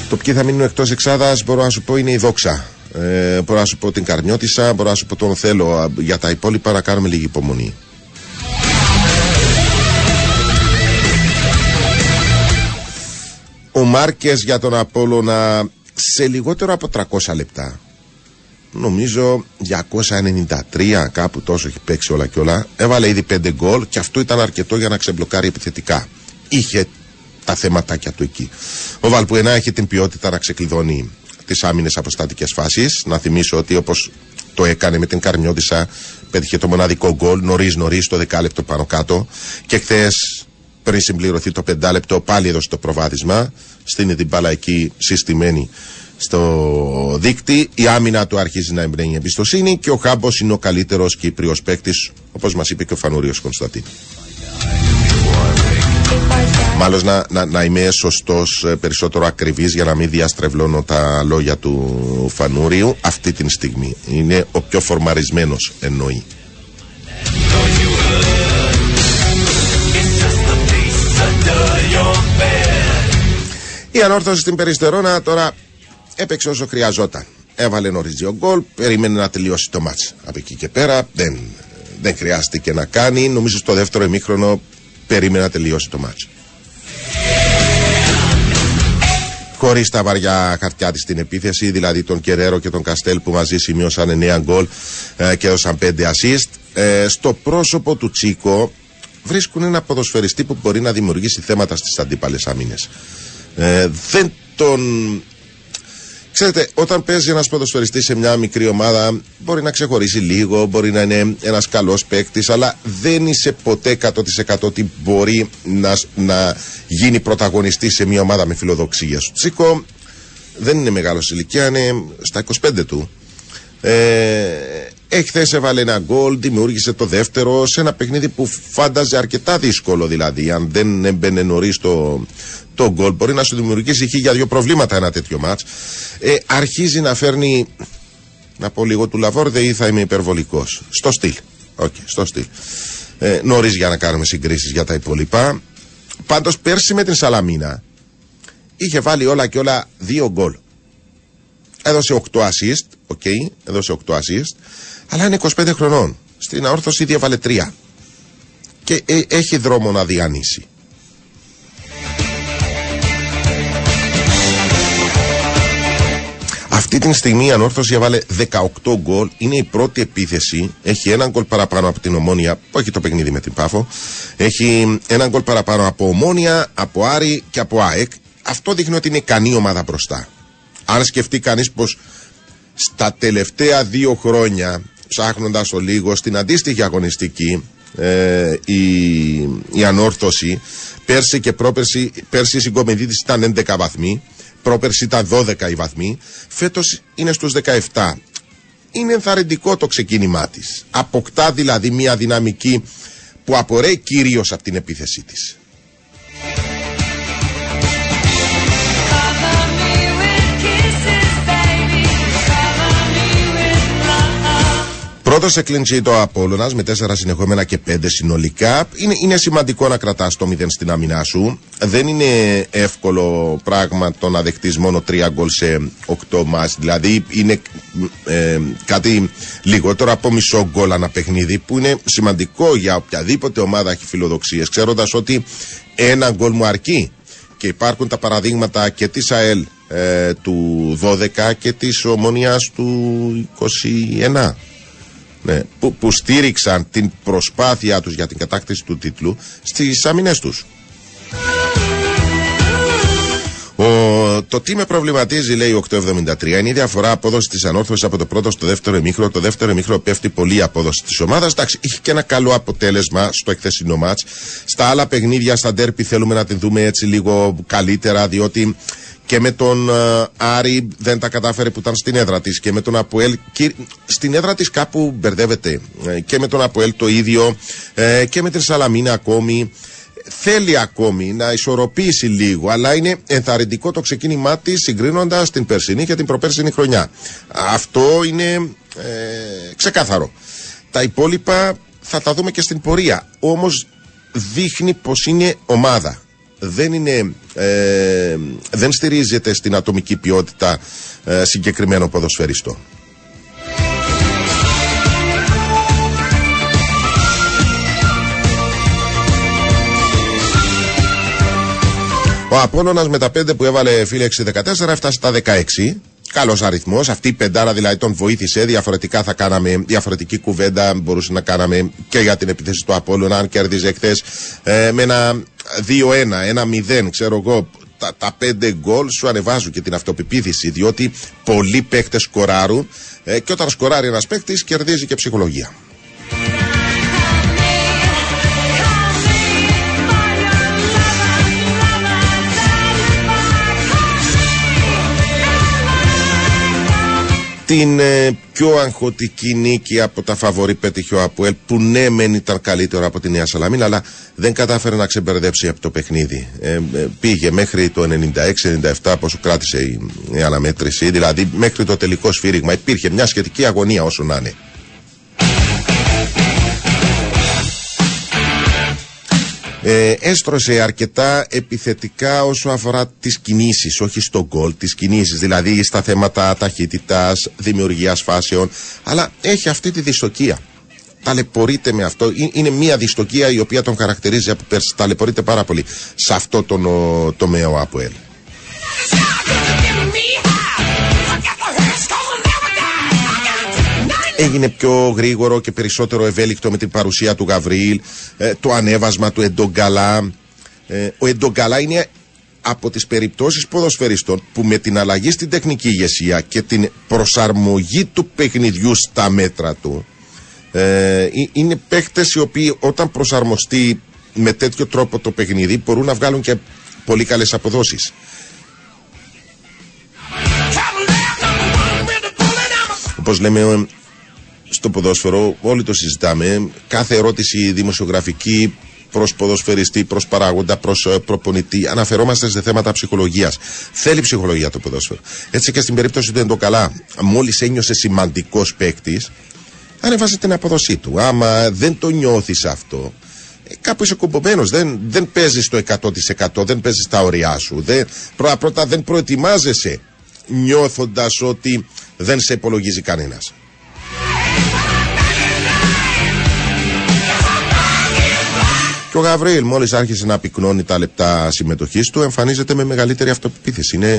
Το ποιοι θα μείνουν εκτός εξάδας μπορώ να σου πω είναι η δόξα. Ε, μπορώ να σου πω την Καρνιώτησα, μπορώ να σου πω τον θέλω. Για τα υπόλοιπα να κάνουμε λίγη υπομονή. Ο Μάρκες για τον Απόλλωνα σε λιγότερο από 300 λεπτά νομίζω 293 κάπου τόσο έχει παίξει όλα και όλα έβαλε ήδη 5 γκολ και αυτό ήταν αρκετό για να ξεμπλοκάρει επιθετικά είχε τα θέματάκια του εκεί ο Βαλπουενά έχει την ποιότητα να ξεκλειδώνει τις άμυνες αποστατικές φάσεις. Να θυμίσω ότι όπως το έκανε με την Καρμιώτησα, πέτυχε το μοναδικό γκολ νωρίς νωρίς, το δεκάλεπτο πάνω κάτω. Και χθες, πριν συμπληρωθεί το πεντάλεπτο, πάλι έδωσε το προβάδισμα. Στην την μπάλα εκεί συστημένη στο δίκτυ. Η άμυνα του αρχίζει να εμπνέει εμπιστοσύνη και ο Χάμπος είναι ο καλύτερος Κύπριος παίκτης, όπως μας είπε και ο Φανούριο Κωνσταντίνο. Μάλλον να, να, να είμαι σωστός, ε, περισσότερο ακριβής για να μην διαστρεβλώνω τα λόγια του Φανούριου αυτή τη στιγμή. Είναι ο πιο φορμαρισμένος εννοεί. Η ανόρθωση στην Περιστερώνα τώρα έπαιξε όσο χρειαζόταν. Έβαλε νωρίς δύο γκολ, περίμενε να τελειώσει το μάτς. Από εκεί και πέρα δεν, δεν χρειάστηκε να κάνει. Νομίζω στο δεύτερο ημίχρονο περίμενε να τελειώσει το μάτς. Χωρίς τα βαριά χαρτιά της στην επίθεση, δηλαδή τον Κεραίρο και τον Καστέλ που μαζί σημείωσαν 9 γκολ ε, και έδωσαν 5 assist. Ε, στο πρόσωπο του Τσίκο βρίσκουν ένα ποδοσφαιριστή που μπορεί να δημιουργήσει θέματα στις αντίπαλες άμυνες. Ε, δεν τον Ξέρετε, όταν παίζει ένας ποδοσφαιριστής σε μια μικρή ομάδα, μπορεί να ξεχωρίσει λίγο, μπορεί να είναι ένας καλός παίκτης, αλλά δεν είσαι ποτέ 100% ότι μπορεί να, να γίνει πρωταγωνιστής σε μια ομάδα με φιλοδοξία. Σου Τσίκο δεν είναι μεγάλος ηλικία, είναι στα 25 του. Ε, Εχθές έβαλε ένα γκολ, δημιούργησε το δεύτερο σε ένα παιχνίδι που φάνταζε αρκετά δύσκολο δηλαδή. Αν δεν έμπαινε νωρίς το, το γκολ, μπορεί να σου δημιουργήσει χι για δύο προβλήματα ένα τέτοιο μάτς. Ε, αρχίζει να φέρνει, να πω λίγο του Λαβόρδε ή θα είμαι υπερβολικός. Στο στυλ. Okay, στο στυλ. Ε, Νωρίς για να κάνουμε συγκρίσεις για τα υπόλοιπα. Πάντως πέρσι με την Σαλαμίνα είχε βάλει όλα και όλα δύο γκολ. Έδωσε 8 assist, OK, okay, έδωσε 8 assist, αλλά είναι 25 χρονών. Στην Ανόρθωση ήδη έβαλε 3. Και ε, έχει δρόμο να διανύσει. Αυτή τη στιγμή η Ανόρθωση έβαλε 18 γκολ. Είναι η πρώτη επίθεση. Έχει ένα γκολ παραπάνω από την Ομόνια, που έχει το παιχνίδι με την Πάφο. Έχει ένα γκολ παραπάνω από Ομόνια, από Άρη και από ΑΕΚ. Αυτό δείχνει ότι είναι ικανή ομάδα μπροστά. Αν σκεφτεί κανείς πως στα τελευταία δύο χρόνια, ψάχνοντας το λίγο, στην αντίστοιχη αγωνιστική, ε, η, η Ανόρθωση, πέρσι και πρόπερσι, πέρσι η συγκομιδίτη ήταν 11 βαθμοί πρόπερση ήταν 12 οι βαθμοί, φέτος είναι στους 17. Είναι ενθαρρυντικό το ξεκίνημά της. Αποκτά δηλαδή μια δυναμική που απορρέει κυρίως από την επίθεσή της. Πρώτος σε κλίντσι το Απόλλωνας με τέσσερα συνεχόμενα και πέντε συνολικά. Είναι, είναι σημαντικό να κρατάς το 0 στην άμυνά σου. Δεν είναι εύκολο πράγμα το να δεχτείς μόνο τρία γκολ σε 8 μα. Δηλαδή είναι ε, κάτι λιγότερο από μισό γκολ ένα παιχνίδι που είναι σημαντικό για οποιαδήποτε ομάδα έχει φιλοδοξίες. Ξέροντας ότι ένα γκολ μου αρκεί. Και υπάρχουν τα παραδείγματα και της ΑΕΛ ε, του 12 και της ομονίας του 21 ναι, που, που στήριξαν την προσπάθειά τους για την κατάκτηση του τίτλου στις άμυνες τους. Ο, το τι με προβληματίζει, λέει 873, είναι η διαφορά απόδοση της ανόρθωσης από το πρώτο στο δεύτερο εμίχρο. Το δεύτερο εμίχρο πέφτει πολύ η απόδοση της ομάδας. Εντάξει, είχε και ένα καλό αποτέλεσμα στο εκθεσινό μάτς. Στα άλλα παιχνίδια, στα ντέρπι, θέλουμε να την δούμε έτσι λίγο καλύτερα, διότι και με τον uh, Άρη δεν τα κατάφερε που ήταν στην έδρα της και με τον Αποέλ. Και στην έδρα της κάπου μπερδεύεται. Ε, και με τον Αποέλ το ίδιο ε, και με την Σαλαμίνα ακόμη. Θέλει ακόμη να ισορροπήσει λίγο, αλλά είναι ενθαρρυντικό το ξεκίνημά της συγκρίνοντας την περσινή και την προπέρσινη χρονιά. Αυτό είναι ε, ξεκάθαρο. Τα υπόλοιπα θα τα δούμε και στην πορεία. Όμως δείχνει πως είναι ομάδα δεν, είναι, ε, δεν στηρίζεται στην ατομική ποιότητα ε, συγκεκριμένο ποδοσφαιριστό. Ο Απόλλωνας με τα 5 που έβαλε φίλε 6-14 έφτασε στα 16. Καλός αριθμός. Αυτή η πεντάρα δηλαδή τον βοήθησε. Διαφορετικά θα κάναμε, διαφορετική κουβέντα μπορούσε να κάναμε και για την επίθεση του Απόλλωνα. Αν κέρδιζε χθες ε, με ένα 2-1, ένα 0, ξέρω εγώ, τα, τα πέντε γκολ σου ανεβάζουν και την αυτοπεποίθηση, διότι πολλοί παίχτε σκοράρουν ε, και όταν σκοράρει ένας παίχτη κερδίζει και ψυχολογία. Την ε, πιο αγχωτική νίκη από τα φαβορή πέτυχε ο Αποέλ που ναι μεν ήταν καλύτερο από τη Νέα Σαλαμίνα αλλά δεν κατάφερε να ξεμπερδέψει από το παιχνίδι. Ε, ε, πήγε μέχρι το 96-97 πόσο κράτησε η, η αναμέτρηση. Δηλαδή μέχρι το τελικό σφύριγμα υπήρχε μια σχετική αγωνία όσο να είναι ε, έστρωσε αρκετά επιθετικά όσο αφορά τις κινήσεις, όχι στο γκολ, τις κινήσεις, δηλαδή στα θέματα ταχύτητας, δημιουργίας φάσεων, αλλά έχει αυτή τη δυστοκία. Ταλαιπωρείται με αυτό. Είναι μια δυστοκία η οποία τον χαρακτηρίζει από πέρσι. Ταλαιπωρείται πάρα πολύ σε αυτό τον τομέα ο Αποέλ. Έγινε πιο γρήγορο και περισσότερο ευέλικτο με την παρουσία του Γαβρίλ, ε, το ανέβασμα του Εντογκαλά. Ε, ο Εντογκαλά είναι από τις περιπτώσεις ποδοσφαιριστών που με την αλλαγή στην τεχνική ηγεσία και την προσαρμογή του παιχνιδιού στα μέτρα του ε, είναι παίχτες οι οποίοι όταν προσαρμοστεί με τέτοιο τρόπο το παιχνίδι μπορούν να βγάλουν και πολύ καλές αποδόσεις. Όπως λέμε στο ποδόσφαιρο, όλοι το συζητάμε. Κάθε ερώτηση δημοσιογραφική προς ποδοσφαιριστή, προς παράγοντα, προς ε, προπονητή, αναφερόμαστε σε θέματα ψυχολογίας. Θέλει ψυχολογία το ποδόσφαιρο. Έτσι και στην περίπτωση του Εντοκαλά, μόλις ένιωσε σημαντικός παίκτης, ανέβασε την αποδοσή του. Άμα δεν το νιώθεις αυτό, ε, κάπου είσαι κουμπωμένος. Δεν, δεν παίζεις το 100%, δεν παίζεις τα ωριά σου. Δεν, πρώτα, πρώτα δεν προετοιμάζεσαι νιώθοντας ότι δεν σε υπολογίζει κανένας. Και ο Γαβρίλ, μόλις άρχισε να πυκνώνει τα λεπτά συμμετοχής του, εμφανίζεται με μεγαλύτερη αυτοπεποίθηση. Είναι,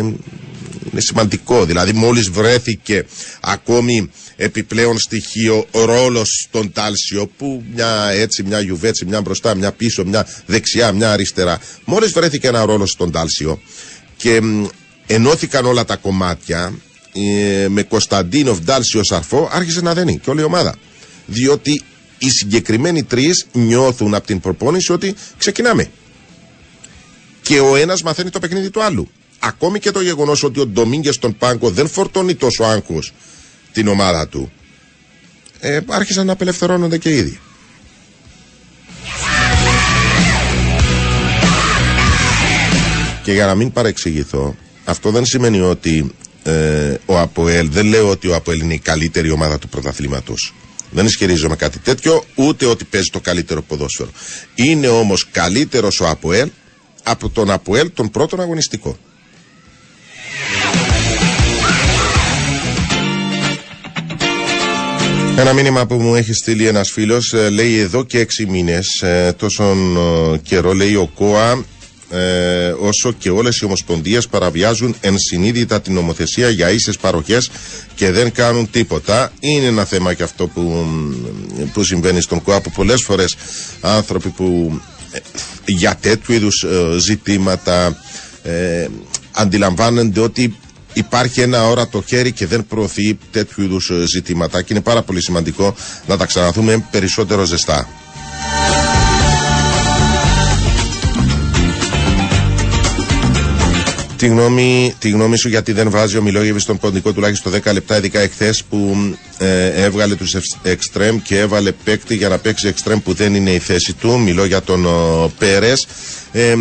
είναι σημαντικό. Δηλαδή, μόλις βρέθηκε ακόμη επιπλέον στοιχείο ο ρόλος στον Τάλσιο, που μια έτσι, μια γιουβέτσι, μια μπροστά, μια πίσω, μια δεξιά, μια αριστερά. Μόλις βρέθηκε ένα ρόλος στον Τάλσιο και ενώθηκαν όλα τα κομμάτια ε, με Κωνσταντίνοφ, Ντάλσιο, Σαρφό, άρχισε να δένει και όλη η ομάδα. Διότι οι συγκεκριμένοι τρεις νιώθουν από την προπόνηση ότι ξεκινάμε. Και ο ένας μαθαίνει το παιχνίδι του άλλου. Ακόμη και το γεγονός ότι ο Ντομίνγκες στον πάγκο δεν φορτώνει τόσο άγχος την ομάδα του. Ε, άρχισαν να απελευθερώνονται και ήδη. Και για να μην παρεξηγηθώ, αυτό δεν σημαίνει ότι ε, ο Αποέλ, δεν λέω ότι ο Αποέλ είναι η καλύτερη ομάδα του πρωταθλήματος Δεν ισχυρίζομαι κάτι τέτοιο, ούτε ότι παίζει το καλύτερο ποδόσφαιρο. Είναι όμως καλύτερος ο Αποέλ από τον Αποέλ τον πρώτον αγωνιστικό. Ένα μήνυμα που μου έχει στείλει ένας φίλος ε, λέει εδώ και έξι μήνες, ε, τόσον ε, καιρό λέει ο ΚΟΑ, ε, όσο και όλες οι ομοσπονδίες παραβιάζουν ενσυνείδητα την νομοθεσία για ίσες παροχές και δεν κάνουν τίποτα. Είναι ένα θέμα και αυτό που, που συμβαίνει στον ΚΟΑ που πολλές φορές άνθρωποι που για τέτοιου είδους ζητήματα αντιλαμβάνονται ότι υπάρχει ένα όρατο χέρι και δεν προωθεί τέτοιου είδους ε, ζητήματα και είναι πάρα πολύ σημαντικό να τα ξαναδούμε περισσότερο ζεστά. Τη γνώμη, τη γνώμη σου γιατί δεν βάζει ο Μιλόγεβης στον ποντικό τουλάχιστον 10 λεπτά, ειδικά εχθές που ε, έβγαλε τους εξτρέμ και έβαλε παίκτη για να παίξει εξτρέμ που δεν είναι η θέση του. Μιλώ για τον Πέρες. Ε,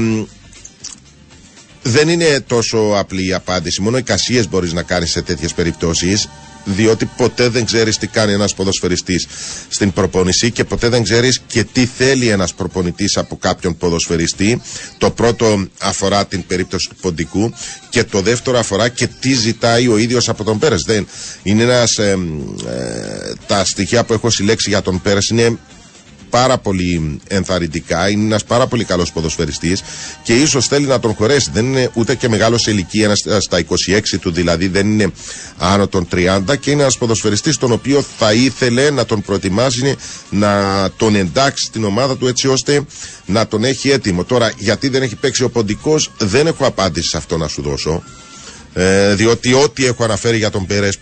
δεν είναι τόσο απλή η απάντηση. Μόνο εικασίε μπορείς να κάνεις σε τέτοιες περιπτώσεις. Διότι ποτέ δεν ξέρεις τι κάνει ένας ποδοσφαιριστής στην προπόνηση και ποτέ δεν ξέρεις και τι θέλει ένας προπονητής από κάποιον ποδοσφαιριστή. Το πρώτο αφορά την περίπτωση του ποντικού και το δεύτερο αφορά και τι ζητάει ο ίδιος από τον Πέρες. Δεν είναι ένας. Ε, ε, τα στοιχεία που έχω συλλέξει για τον Πέρες είναι πάρα πολύ ενθαρρυντικά. Είναι ένας πάρα πολύ καλός ποδοσφαιριστής και ίσως θέλει να τον χωρέσει. Δεν είναι ούτε και μεγάλος σε ηλικία, στα 26 του δηλαδή, δεν είναι άνω των 30 και είναι ένας ποδοσφαιριστής τον οποίο θα ήθελε να τον προετοιμάσει, να τον εντάξει στην ομάδα του έτσι ώστε να τον έχει έτοιμο. Τώρα, γιατί δεν έχει παίξει ο ποντικός, δεν έχω απάντηση σε αυτό να σου δώσω. Ε, διότι ό,τι έχω αναφέρει για τον Πέρες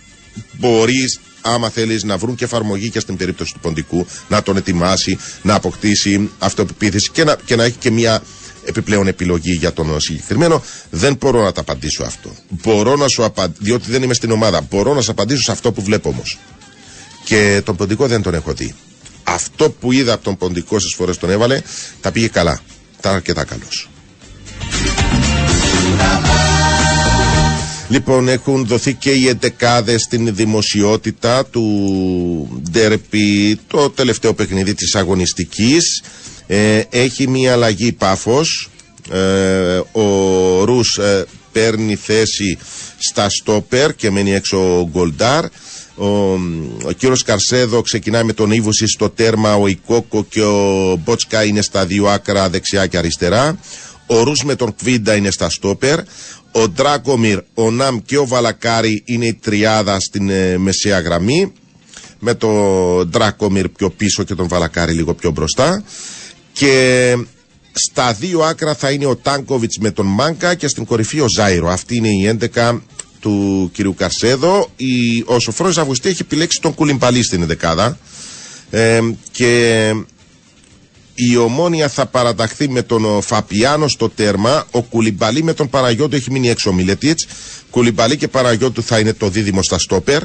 μπορείς άμα θέλεις να βρουν και εφαρμογή και στην περίπτωση του ποντικού, να τον ετοιμάσει, να αποκτήσει αυτοπεποίθηση και να, και να έχει και μια επιπλέον επιλογή για τον συγκεκριμένο. Δεν μπορώ να τα απαντήσω αυτό. Μπορώ να σου απαντήσω, διότι δεν είμαι στην ομάδα. Μπορώ να σου απαντήσω σε αυτό που βλέπω όμως. Και τον ποντικό δεν τον έχω δει. Αυτό που είδα από τον ποντικό στις φορές τον έβαλε, τα πήγε καλά. Ήταν αρκετά καλός. Λοιπόν, έχουν δοθεί και οι εντεκάδες στην δημοσιότητα του Ντέρπι, το τελευταίο παιχνίδι της αγωνιστικής. Ε, έχει μια αλλαγή πάφος. Ε, ο Ρους ε, παίρνει θέση στα στόπερ και μένει έξω ο Γκολντάρ. Ο, ο κύριος Καρσέδο ξεκινάει με τον Ήβουση στο τέρμα, ο Ικόκο και ο Μπότσκα είναι στα δύο άκρα δεξιά και αριστερά. Ο Ρους με τον Κβίντα είναι στα στόπερ. Ο Ντράκομιρ, ο Ναμ και ο Βαλακάρη είναι η τριάδα στην ε, μεσαία γραμμή. Με τον Ντράκομιρ πιο πίσω και τον Βαλακάρη λίγο πιο μπροστά. Και στα δύο άκρα θα είναι ο Τάνκοβιτς με τον Μάνκα και στην κορυφή ο Ζάιρο. Αυτή είναι η 11 του κυρίου Καρσέδο. Η, ο Σοφρόνης Αυγουστή έχει επιλέξει τον Κουλιμπαλί στην 11 ε, και η Ομόνια θα παραταχθεί με τον Φαπιάνο στο τέρμα. Ο Κουλιμπαλί με τον Παραγιώτο έχει μείνει έξω ο Μιλετίτς. Κουλιμπαλί και Παραγιώτου θα είναι το δίδυμο στα στόπερ.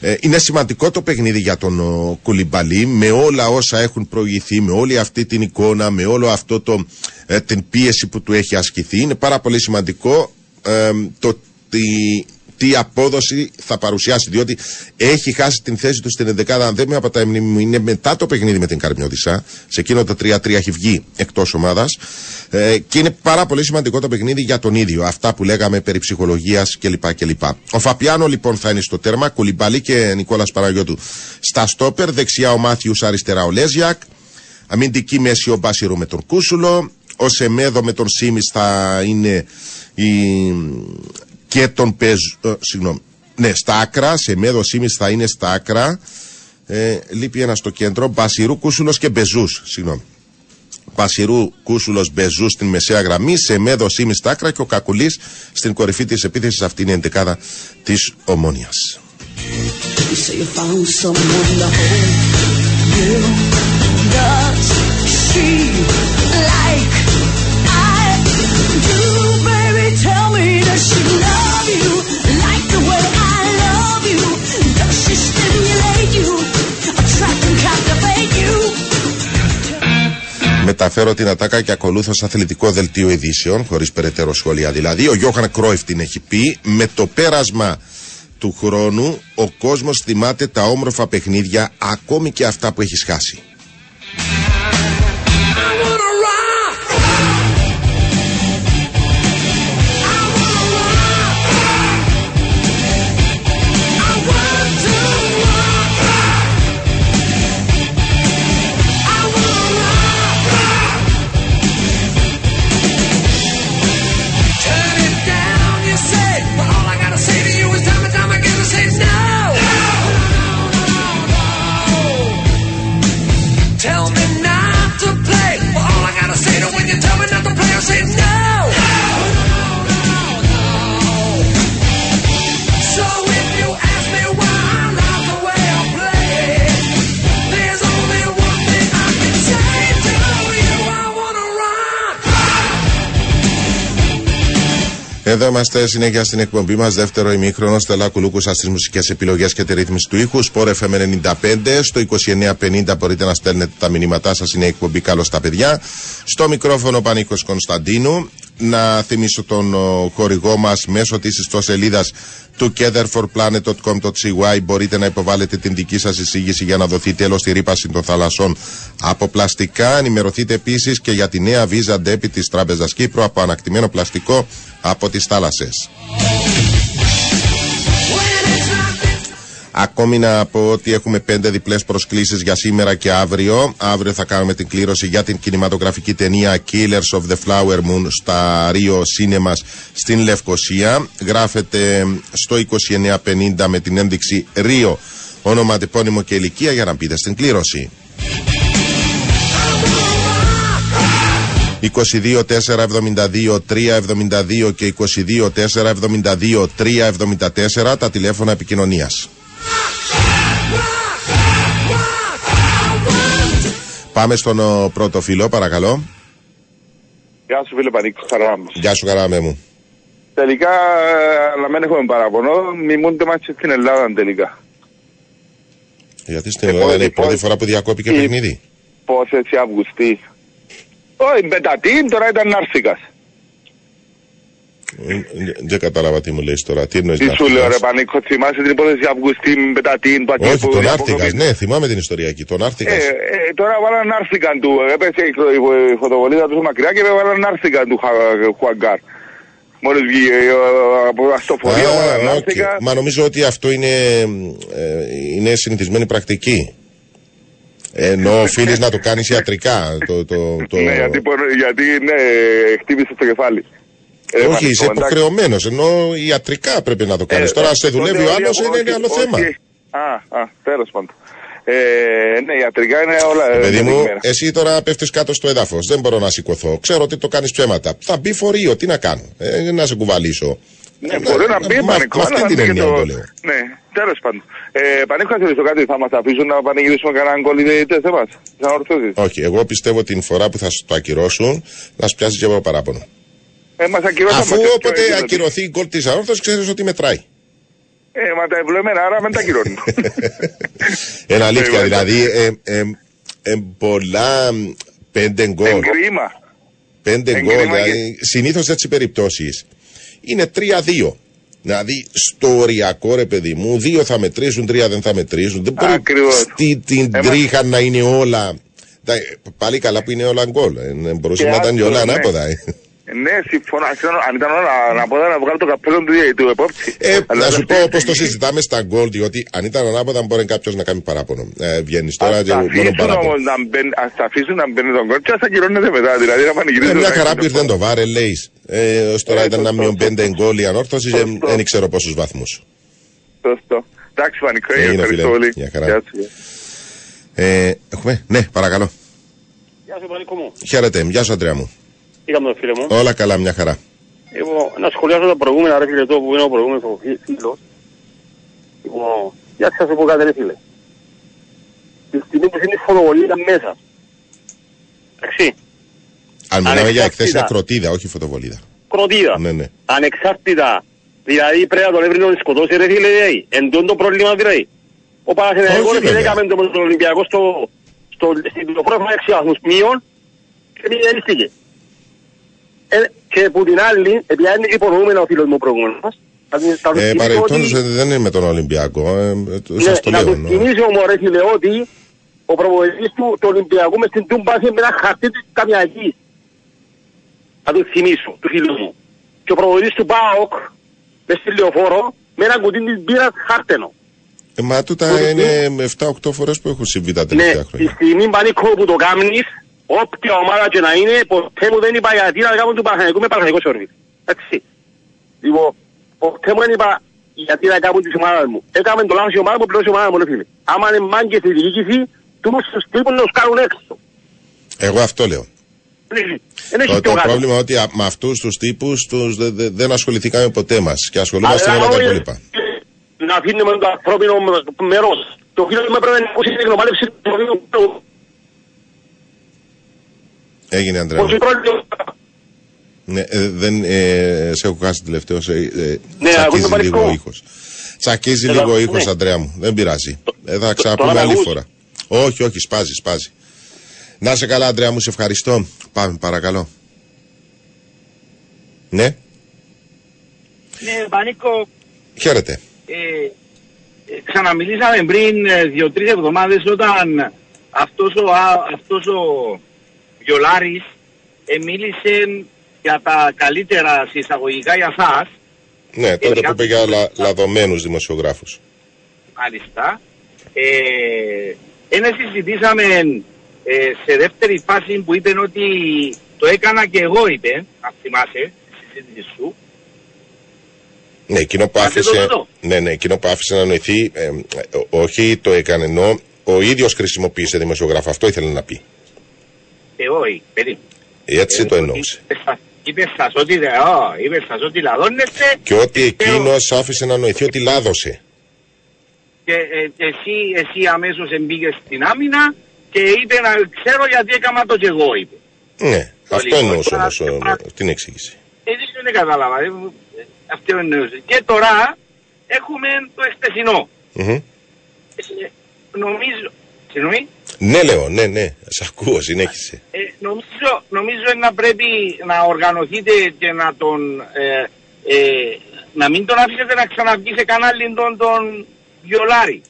Ε, είναι σημαντικό το παιχνίδι για τον ο, Κουλιμπαλί με όλα όσα έχουν προηγηθεί, με όλη αυτή την εικόνα, με όλο αυτό το, ε, την πίεση που του έχει ασκηθεί. Είναι πάρα πολύ σημαντικό ε, το ότι τι απόδοση θα παρουσιάσει. Διότι έχει χάσει την θέση του στην 11 Αν δεν με από τα είναι μετά το παιχνίδι με την Καρμιώτησα. Σε εκείνο το 3-3 έχει βγει εκτός ομάδας. Ε, και είναι πάρα πολύ σημαντικό το παιχνίδι για τον ίδιο. Αυτά που λέγαμε περί ψυχολογίας κλπ, κλπ. Ο Φαπιάνο λοιπόν θα είναι στο τέρμα. Κουλιμπαλή και Νικόλας Παραγιώτου στα στόπερ. Δεξιά ο Μάθιους, αριστερά ο Λέζιακ. Αμυντική μέση ο Μπάσιρο με τον Κούσουλο. Ο Σεμέδο με τον Σίμις θα είναι η και τον παίζουν. Ε, συγγνώμη. Ναι, στα άκρα, σε μέδο ήμι θα είναι στα άκρα. Ε, λείπει ένας στο κέντρο. Μπασιρού, Κούσουλος και Μπεζούς. Συγγνώμη. Μπασιρού, Κούσουλος, Μπεζούς στην μεσαία γραμμή. Σε μέδο ήμι στα άκρα και ο Κακουλής στην κορυφή της επίθεσης. Αυτή είναι η εντεκάδα της Ομόνιας. Μεταφέρω την ατάκα και ακολούθω αθλητικό δελτίο ειδήσεων, χωρίς περαιτέρω σχόλια δηλαδή. Ο Γιώχαν Κρόιφ την έχει πει. Με το πέρασμα του χρόνου ο κόσμος θυμάται τα όμορφα παιχνίδια ακόμη και αυτά που έχεις χάσει. Εδώ είμαστε συνέχεια στην εκπομπή μας. Δεύτερο ημίχρονο. Στελά Κουλούκου στις μουσικές επιλογές και τη ρύθμιση του ήχου. Σπορ FM 95. Στο 2950 μπορείτε να στέλνετε τα μηνύματά σας. Είναι η εκπομπή Καλώς τα παιδιά. Στο μικρόφωνο Πανίκος Κωνσταντίνου. Να θυμίσω τον ο, χορηγό μας μέσω της ιστοσελίδας του togetherforplanet.com.cy μπορείτε να υποβάλλετε την δική σας εισήγηση για να δοθεί τέλος στη ρήπαση των θαλασσών από πλαστικά. Ενημερωθείτε επίσης και για τη νέα Visa Debit της Τράπεζας Κύπρου από ανακτημένο πλαστικό από
τις θάλασσες.
Ακόμη να πω ότι έχουμε πέντε διπλές προσκλήσεις για σήμερα και αύριο. Αύριο θα κάνουμε την κλήρωση για την κινηματογραφική ταινία Killers of the Flower Moon στα Rio Cinemas στην Λευκοσία. Γράφετε στο 2950 με την ένδειξη Rio όνομα, τεπώνυμο και ηλικία για να μπείτε στην κλήρωση. 22 4 72 3 72 και 22 4 72 3 74 τα τηλέφωνα επικοινωνίας. Πάμε στον ο, πρώτο φίλο, παρακαλώ.
Γεια σου φίλε Πανίκο, χαρά μου.
Γεια σου, καράμε μου.
Τελικά, ε, αλλά δεν έχουμε παραπονό, μιμούνται μας στην Ελλάδα τελικά.
Γιατί στην
Ε,
Ελλάδα είναι η
πώς-
πρώτη φορά που διακόπηκε
η-
παιχνίδι.
Πώς έτσι Αυγουστή. Όχι, μπετατίν, τώρα ήταν Νάρσικας.
Ε, ε, Δεν κατάλαβα τι μου λες τώρα. Τι εννοείς
Τι σου
Νάρτικας;
λέω ρε Πανίκο, θυμάσαι την υπόθεση Αυγουστή, μπετατίν, πατή
Όχι, τον Άρτικας, ναι, θυμάμαι την ιστορία εκεί. Τον
Ε,
Άρτικας.
ε, τώρα βάλαν Νάρσικαν του, έπεσε η φω- η φωτοβολίδα του μακριά και βάλαν Νάρσικαν του Χα- Χουαγκάρ. Μόλις βγήκε ε, από αστοφορία, βάλαν
Α, οκ.
Νάρσικα.
Μα νομίζω ότι αυτό είναι, ε, είναι συνηθισμένη πρακτική. Ενώ οφείλεις να το κάνεις ιατρικά. Το, το, το...
Ναι, γιατί, πονο- γιατί ναι, χτύπησε το κεφάλι. Ε,
Όχι,
Πανίκο,
είσαι
εντάξει.
υποχρεωμένος. Ενώ ιατρικά πρέπει να το κάνεις.
Ε,
Τώρα σε
τότε
δουλεύει ο
όχι,
άλλος
όχι,
είναι άλλο
όχι.
θέμα.
Α, α, τέλος πάντων. Ε, ναι, ιατρικά είναι όλα. ε,
Παιδί μου,
δεδειγμένα.
εσύ τώρα πέφτεις κάτω στο έδαφος. Δεν μπορώ να σηκωθώ. Ξέρω ότι το κάνεις ψέματα. Θα μπει φορείο, τι να κάνω. Ε, να σε κουβαλήσω.
Ναι, μπορεί να μπει
με-
πανικό.
Με αυτή
αλλά
την
και
έννοια
το-
το λέω.
Ναι, τέλος πάντων. Ε, πανίκο, θα σε κάτι, θα μας αφήσουν να πανηγυρίσουμε κανέναν κολλητές εμάς. Θα ορθώσεις.
Όχι, εγώ πιστεύω την φορά που θα σου το ακυρώσουν να σου πιάσει και εγώ παράπονο.
Ε, μας ακυρώσαμε.
Αφού
και-
όποτε
και-
ακυρωθεί η γκολ της αόρθωση, ξέρεις ότι μετράει.
Ε, μα τα ευλογημένα, άρα δεν τα ακυρώνουν.
Είναι αλήθεια,
Ε,
δηλαδή ε, ε, ε, πολλά μ, πέντε γκολ.
Εγκρίμα.
Πέντε
Εγκρίμα
γκολ.
και-
Δηλαδή, Συνήθως έτσι περιπτώσεις είναι τρία-δύο. Δηλαδή στο οριακό ρε παιδί μου, δύο θα μετρήσουν, τρία δεν θα μετρήσουν. Δεν μπορεί
Ακριβώς.
στη, την
Έμα-
τρίχα να είναι όλα. Τα- Πάλι καλά που είναι όλα γκολ. Ε, Μπορούσε
Και
να ήταν και
άστο,
όλα
ναι.
ανάποδα. Ε.
Ναι, συμφωνώ. Ξέρω, Αν ήταν όλα ανάποδα να βγάλω το καπέλο του, του επόπτη.
Ε,
Αλλά
να σου
δεν
πω
θέλει.
πώ το συζητάμε στα γκολ, διότι αν ήταν ανάποδα μπορεί κάποιος να κάνει παράπονο. Ε, Βγαίνεις τώρα
Ας
και
τα
μόνο
αφήσουν
παράπονο.
όμως να μπαίνει- ας τα αφήσουν να μπαίνει τον κόλ και ας ακυρώνεται μετά. Δηλαδή να
Ε,
πανηγυρίζουν.
μια
να
χαρά
είναι
που ήρθε το βάρε, λέει. Ε, ως τώρα
Ε,
ήταν ένα
σωστό,
μείον
σωστό.
πέντε γκολ η ανόρθωση, ε,
Σωστό.
δεν ξέρω πόσους βαθμούς.
Σωστό. Εντάξει, Πανικό,
Έγινε,
ευχαριστώ
φίλε.
πολύ.
Μια χαρά.
Γεια σου.
Ε, έχουμε, ναι, παρακαλώ.
Γεια σου, Πανίκο μου.
Χαίρετε, γεια σου, Αντρέα μου.
Είχαμε τον φίλο μου.
Όλα καλά, μια χαρά.
Λοιπόν, να σχολιάσω τα προηγούμενα, ρε φίλε, το που είναι ο προηγούμενος ο φίλος. Λοιπόν, για να σου πω κάτι, ρε φίλε. Τη στιγμή που είναι η φωτοβολίδα μέσα. Εντάξει,
Αν μιλάμε για
Ανεξάρτητα.
εκθέσεις κροτίδα, όχι φωτοβολίδα.
κροτίδα.
Ναι, ναι.
Ανεξάρτητα. Δηλαδή πρέπει να τον έβρει να τον σκοτώσει, ρε φίλε, δηλαδή. Εν τόν το πρόβλημα δηλαδή. Ο Παναθηναϊκός,
Όχι,
ρε φίλε,
βέβαια.
έκαμε το με τον Ολυμπιακό στο, στο, στην το πρώτο έξι βαθμούς μείον και μηδενίστηκε. Ε, Και που την άλλη, επειδή είναι υπονοούμενα ο φίλος μου προηγούμενος, θα την- θα του
Ε,
θυμίσω
Παρεμπιπτόντως
ότι-
δεν είναι με τον Ολυμπιακό. Ε,
Ναι,
Σας το
να
λέω.
του
ναι.
θυμίσω μου ρε φίλε ότι ο προπονητής του του Ολυμπιακού μες στην Τούμπα είχε με ένα χαρτί της Καμιακής. Θα του θυμίσω, του φίλου μου. Και ο προπονητής του ΠΑΟΚ μες στη Λεωφόρο με ένα κουτί της μπύρας χάρτενο.
Ε, Μα τούτα
Ότι-
είναι 7-8 φορές που έχουν συμβεί τα
Ναι,
τελευταία
στη
χρόνια.
στιγμή πανίκο που το κάνεις, όποια ομάδα και να είναι, ποτέ μου δεν είπα γιατί να κάνουν του Παναθηναϊκού με Παναθηναϊκό σόρβι. Εντάξει. Λοιπόν, ποτέ μου δεν είπα γιατί να κάνουν τις ομάδες μου. Έκαμε το λάθος η ομάδα μου, πληρώσει η ομάδα μου, ρε φίλε. Άμα είναι μάγκες στη διοίκηση, τους τους τύπους να τους κάνουν έξω.
Εγώ αυτό λέω.
Δεν έχει
Το,
πιο
το
κάτω.
πρόβλημα ότι α- με αυτούς τους τύπους δεν ασχοληθήκαμε ποτέ μας και ασχολούμαστε με
Αλλά
όλα τα
όλοι
υπόλοιπα.
Να αφήνουμε το ανθρώπινο μέρος. Το φίλο μου έπρεπε να ακούσει την εκνομάλευση του ανθρώπινου μέρους.
Έγινε, Αντρέα.
Πώς πρόβλημα.
Ναι, ε, δεν, ε, σε έχω χάσει τελευταίο. Ε, ε,
Ναι,
τσακίζει
ακούς το
λίγο ο
παρικό.
ήχος. Τσακίζει
Εδώ,
λίγο ο ήχος,
ναι.
Αντρέα μου. Δεν πειράζει. Ε, θα
το-
ξαναπούμε
τώρα
άλλη
ακούς.
φορά. Όχι, όχι, σπάζει, σπάζει. Να είσαι καλά, Αντρέα μου, σε ευχαριστώ. Πάμε, παρακαλώ. Ναι,
Ναι, Πανίκο,
χαίρετε.
ε, ε, ξαναμιλήσαμε πριν ε, δύο-τρεις εβδομάδες όταν αυτός ο, α- αυτός ο Βιολάρης ε, μίλησε για τα καλύτερα συσσαγωγικά για σας,
Ναι, τότε που είπε για
κάτι-
λα, λαδωμένους δημοσιογράφους.
μάλιστα. Ε, ένα συζητήσαμε ε, σε δεύτερη φάση που είπε ότι το έκανα και εγώ είπε, αν θυμάσαι, στη συζήτηση σου.
Ναι, εκείνο που
Άσε το
άφησε,
εδώ.
ναι, ναι, εκείνο που άφησε να νοηθεί, ε, ε, όχι το έκανε, ενώ ο ίδιος χρησιμοποίησε δημοσιογράφο. Αυτό ήθελε να πει.
Ε, όχι, περίμενε.
Έτσι
Ε,
το εννοούσε.
είπε σας- Είπε σας ότι, δε- ω, είπε σας ότι λαδώνεστε
Και ότι
ε,
εκείνος άφησε να νοηθεί ότι λάδωσε.
και ε, εσύ, εσύ αμέσως εμπήγες στην άμυνα και είπε να ξέρω γιατί έκανα το και εγώ, είπε.
Ναι,
Το
αυτό
λίγο.
εννοούσε
Τώρα,
όμως
τώρα-
την εξήγηση.
Έτσι δεν κατάλαβα. ε, ε, Αυτό εννοούσε. Και τώρα έχουμε το εχθεσινό.
Μμμ.
Ε, νομίζω, συγγνώμη,
Ναι, λέω, ναι, ναι, σ' ακούω, συνέχισε.
ε, νομίζω, νομίζω να πρέπει να οργανωθείτε και να τον, ε, ε, να μην τον αφήσετε να ξαναβγεί σε κανάλι τον, τον Βιολάρη.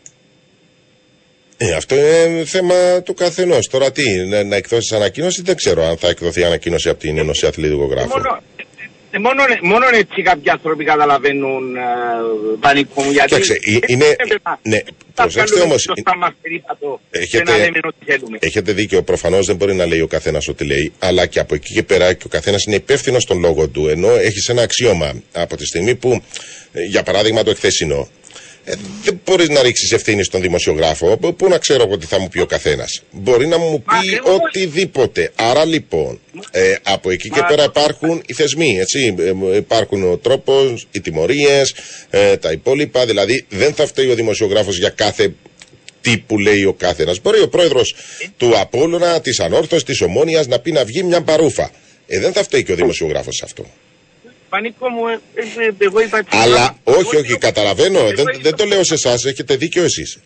Ε, αυτό είναι θέμα του καθενός. Τώρα τι, να, να εκδώσει ανακοίνωση, δεν ξέρω αν θα εκδοθεί ανακοίνωση από την Ένωση Αθλητικογράφων.
Μόνο, ε, μόνο, μόνο έτσι κάποιοι άνθρωποι καταλαβαίνουν ε, πανικό μου. Γιατί
Κοίταξε, ε, είναι- ναι, προσέξτε όμως, ε,
Θα μας περίπατο
Έχετε-
και να λέμε ό,τι θέλουμε.
Έχετε δίκιο. Προφανώς δεν μπορεί να λέει ο καθένας ό,τι λέει, αλλά και από εκεί και πέρα και ο καθένας είναι υπεύθυνος στον λόγο του. Ενώ έχεις ένα αξίωμα από τη στιγμή που, ε, για παράδειγμα, το εχθεσινό, ε, δεν μπορείς να ρίξεις ευθύνη στον δημοσιογράφο. Πού- Πού να ξέρω εγώ τι θα μου πει ο καθένας. Μπορεί να μου πει
ακριβώς.
οτιδήποτε. Άρα λοιπόν, ε, από εκεί και
Μα
πέρα
το-
υπάρχουν οι θεσμοί. Έτσι. Ε, υπάρχουν ο τρόπος, οι τιμωρίες, ε, τα υπόλοιπα. Δηλαδή, δεν θα φταίει ο δημοσιογράφος για κάθε τι που λέει ο κάθε Μπορεί ο πρόεδρος του Απόλλωνα, της Ανόρθωσης, της Ομόνιας να πει να βγει μια παρούφα. Ε, δεν θα φταίει και ο δημοσιογράφος σε αυτό.
Πανίκο μου, ε, ε, ε, εγώ είπα...
Αλλά
εγώ-
όχι, όχι,
εγώ-
καταλαβαίνω.
εγώ
Δεν,
είπα-
δεν το λέω σε εσάς, έχετε δίκιο εσείς.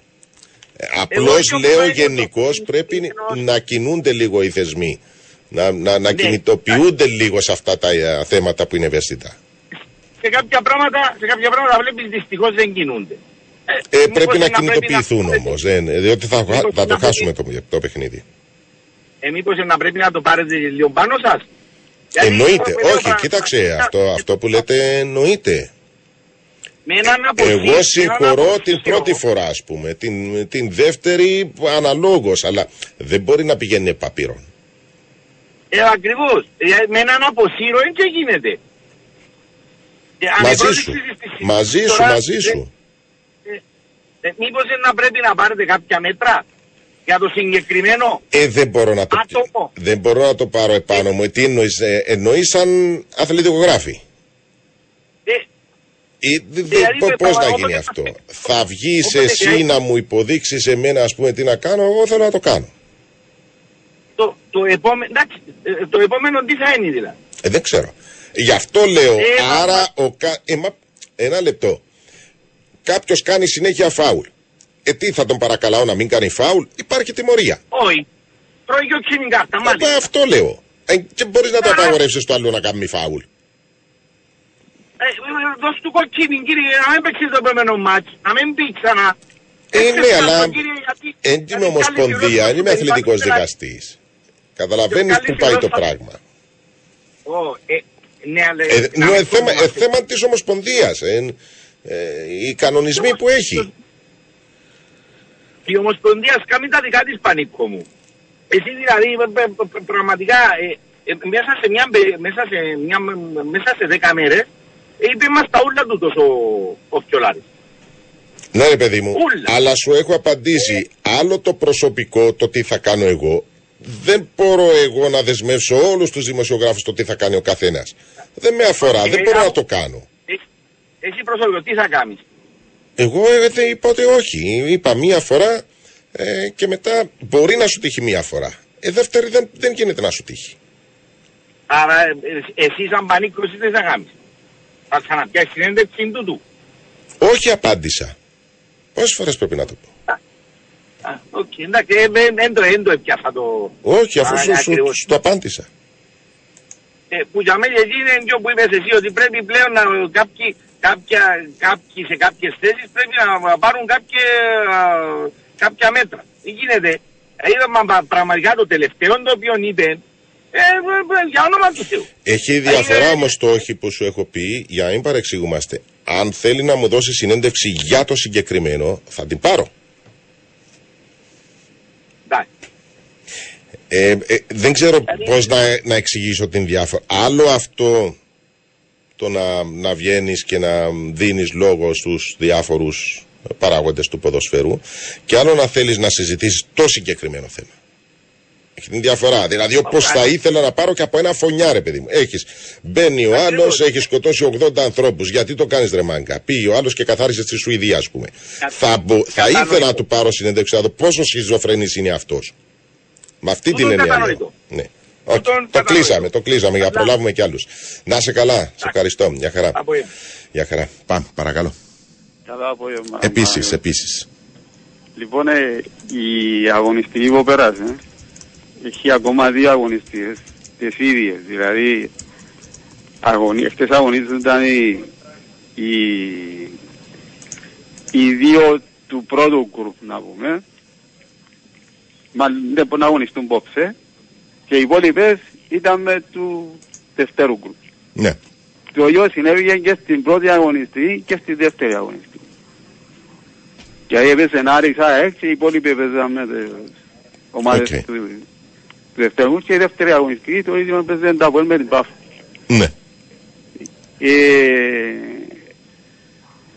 Απλώ
Εγώ όχι,
λέω
όχι,
γενικώς
όχι,
πρέπει
όχι.
να κινούνται λίγο οι θεσμοί. Να, να, να
Ναι.
κινητοποιούνται λίγο σε αυτά τα ε, θέματα που είναι ευαίσθητα.
σε κάποια πράγματα, σε κάποια πράγματα βλέπεις δυστυχώς δεν κινούνται.
Ε,
μήπως
πρέπει να
είναι
κινητοποιηθούν
να-
όμως, διότι θα,
Μήπως
θα το
να
χάσουμε το, το παιχνίδι.
Ε, μήπως να πρέπει να το πάρετε λίγο πάνω σας; Γιατί
Εννοείται.
εγώ λέω
Όχι,
πράγματα-
κοίταξε, αυτό, αυτό που λέτε εννοείται.
Με έναν αποσύρο,
Εγώ
με
συγχωρώ
έναν
την
αποσύρο.
πρώτη φορά, ας πούμε. Την, την δεύτερη αναλόγως, αλλά δεν μπορεί να πηγαίνει επαπείρον.
Ε, ακριβώς. Ε, με έναν αποσύρο δεν γίνεται. Ε, αν
Μαζί
επρόσεξες
σου.
στη- στη-
Μαζί σου,
τώρα,
μαζί
ε,
σου.
ε, μήπως είναι να πρέπει να πάρετε κάποια μέτρα; Για το συγκεκριμένο.
Ε, δεν μπορώ να το,
Άτομο.
δεν μπορώ να το πάρω επάνω μου. Ε, Τι εννοείς, ε, εννοείς σαν αθλητικογράφη;
Ε,
Ε, δε- δε-
Δηλαδή,
πο-
το
πώς να
επαναλαμβάνω,
γίνει
όποτε
αυτό;
θα-
Θα βγεις
όποτε
εσύ
δηλαδή-
να μου υποδείξεις εμένα ας πούμε τι να κάνω, εγώ θέλω να το κάνω.
το, το, επόμενο, εντάξει, ε, το επόμενο τι θα είναι δηλαδή;
Ε, δεν ξέρω. Γι' αυτό λέω,
Ε,
άρα
μα-
ο κα... ε, μα- ένα λεπτό. Κάποιος κάνει συνέχεια φάουλ. Ε, τι θα τον παρακαλάω να μην κάνει φάουλ, υπάρχει τιμωρία.
Όχι. Τρώει και ο κίνη κάρτα,
Ε,
μάλιστα.
αυτό λέω. Ε, και μπορείς να το απαγορεύσεις το άλλο να κάνει φάουλ.
Ε, ε, Δώσ' του κοκκίνη κύριε, να μην παίξεις το επόμενο μάτς, να μην πει ξανά.
Ε,
Έτσι,
ναι, αλλά
αυτό, κύριε, γιατί-
δεν
γιατί
είμαι ομοσπονδία, δεν είμαι αθλητικός δικαστής. Καταλαβαίνεις
Και
που
ο
πάει το
καλύτερος
πράγμα.
Ω, ε, Ναι, αλλά...
Ε,
να
ναι,
μην
ε, θέμα, ε,
φοβόμαστε.
θέμα της ομοσπονδίας. Ε, ε, οι κανονισμοί που έχει.
Η Ομοσπονδία κάνει τα δικά της πανίκο μου. Εσύ δηλαδή π- π- π- πραγματικά ε, ε, μέσα σε μια, μπε- μέσα σε, μια, μέσα σε δέκα μέρες ε, είπε μας τα ούλα του τόσο ο Φιολάρης.
Ναι, ρε παιδί μου,
Ούλα.
αλλά σου έχω απαντήσει. Άλλο το προσωπικό, το τι θα κάνω εγώ. Δεν μπορώ εγώ να δεσμεύσω όλους τους δημοσιογράφους το τι θα κάνει ο καθένας. Δεν με αφορά,
Ε,
δεν μπορώ
α-
να το κάνω.
Εσύ, εσύ προσωπικό τι θα κάνεις;
Εγώ ε, δεν είπα ότι όχι. Είπα μία φορά ε, και μετά μπορεί να σου τύχει μία φορά. Ε, δεύτερη δεν, δεν γίνεται να σου τύχει.
Άρα ε, ε, εσύ σαν πανίκο εσύ τι θα κάνεις. Θα ξαναπιάσεις συνέντευξη του του.
Όχι απάντησα. Πόσες φορές πρέπει να το πω.
Α, οκ, εντάξει, ε, ε, δεν το, δεν το έπιασα το...
Όχι, αφού
Α,
σου, σου,
ακριβώς.
σου το απάντησα.
Ε, που για μένα εκεί είναι και που είπες εσύ ότι πρέπει πλέον να κάποιοι, κάποια, κάποιοι σε κάποιες θέσεις πρέπει να πάρουν κάποια, κάποια μέτρα. Τι γίνεται; Ε, Είδαμε πα- πραγματικά το τελευταίο το οποίο είπε ε, ε, ε, για όνομα του Θεού.
Έχει διαφορά
Ε,
όμως το όχι που σου έχω πει, για να μην παρεξηγούμαστε. Αν θέλει να μου δώσει συνέντευξη για το συγκεκριμένο, θα την πάρω.
Εντάξει.
Ε, ε, δεν ξέρω πώς να, να εξηγήσω την διάφορα. Άλλο αυτό το να, να βγαίνεις και να δίνεις λόγο στους διάφορους παράγοντες του ποδοσφαίρου και άλλο να θέλεις να συζητήσεις το συγκεκριμένο θέμα. Έχει την διαφορά. Δηλαδή, όπως θα ήθελα να πάρω και από ένα φωνιά, ρε παιδί μου. Έχεις, μπαίνει ο άλλος, έχεις σκοτώσει 80 ανθρώπους. Γιατί το κάνεις, ρε μάγκα; Πήγε ο άλλος και καθάρισε στη Σουηδία, ας πούμε. Θα, μπο- θα
κατανοητό.
ήθελα να του πάρω συνέντευξη να δω πόσο σχιζοφρενή είναι αυτός. Με αυτή την
Τούτον
έννοια. λέω.
κατανοητό.
Ναι.
Τούτον
Όχι, το
κατανοητό.
κλείσαμε, το κλείσαμε για να
Αλλά-
προλάβουμε κι άλλους. Να είσαι καλά. Σε ευχαριστώ. Μια χαρά.
Απόγευμα.
Μια χαρά. Πάμε, παρακαλώ.
Καλό απόγευμα.
Επίση,
Μάριο.
επίσης.
Λοιπόν, ε, η αγωνιστική που πέρασε έχει ακόμα δύο αγωνιστικές τις ίδιες. Δηλαδή, αγωνι... χτες αγωνίζονταν οι, οι, οι δύο του πρώτου γκρουπ, να πούμε. Μάλλον δεν μπορούν να αγωνιστούν πόψε. Και οι υπόλοιπες ήταν με του δευτέρου groups.
Ναι.
Το ίδιο συνέβη και στην πρώτη αγωνιστική και στη δεύτερη αγωνιστική. Γιατί έπαιζε Άρης ΑΕΚ και οι υπόλοιποι έπαιζαν με τις ομάδες
Οκ.
του, του δεύτερου και η δεύτερη αγωνιστική το ίδιο έπαιζε το ΑΠΟΕΛ με την Πάφο.
Ναι.
Ε,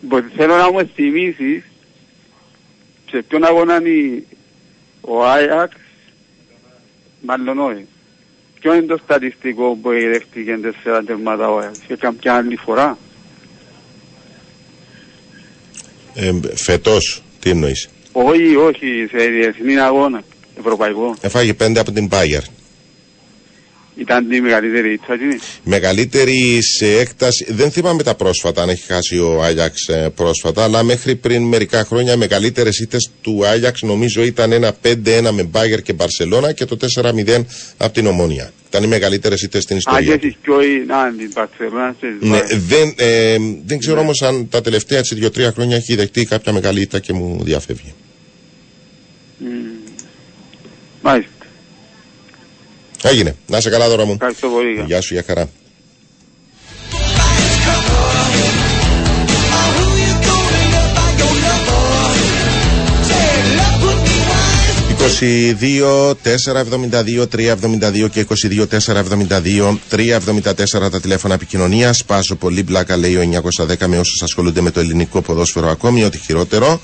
μπο- θέλω να μου θυμίσεις σε ποιον αγώνα είναι ο Άιαξ, μάλλον όχι. Ποιο είναι το στατιστικό που δέχτηκε τέσσερα τερμάτα ο Άιαξ και κάποια άλλη φορά;
Ε, Φετός, τι εννοείς;
Όχι, όχι, σε διεθνή αγώνα, ευρωπαϊκό.
Έφαγε πέντε από την Bayern.
Ήταν τη μεγαλύτερη ήττα εκείνη.
Μεγαλύτερη σε έκταση, δεν θυμάμαι τα πρόσφατα, αν έχει χάσει ο Άγιαξ ε, πρόσφατα, αλλά μέχρι πριν μερικά χρόνια οι μεγαλύτερες ήττες του Άγιαξ νομίζω ήταν ένα 5-1 με Μπάγκερ και Μπαρσελόνα και το 4-0 από την Ομόνια. Ήταν οι μεγαλύτερες ήττες στην
Α,
ιστορία.
και
του.
εσείς πιο η- να, την Παρσελόνα, σε
Ναι,
Bayern.
δεν, ε, δεν ξέρω όμως αν τα τελευταία έτσι δύο-τρία χρόνια έχει δεχτεί κάποια μεγάλη ήττα και μου διαφεύγει.
Μμμ. Μάλιστα.
Έγινε. Να είσαι καλά τώρα μου.
Ευχαριστώ πολύ.
Γεια σου, για χαρά. ...22, 472, 372 και 22, 472, 374 τα τηλέφωνα επικοινωνίας. Σπάω πολύ πλάκα λέει ο 910 με όσους ασχολούνται με το ελληνικό ποδόσφαιρο ακόμη, ό,τι χειρότερο.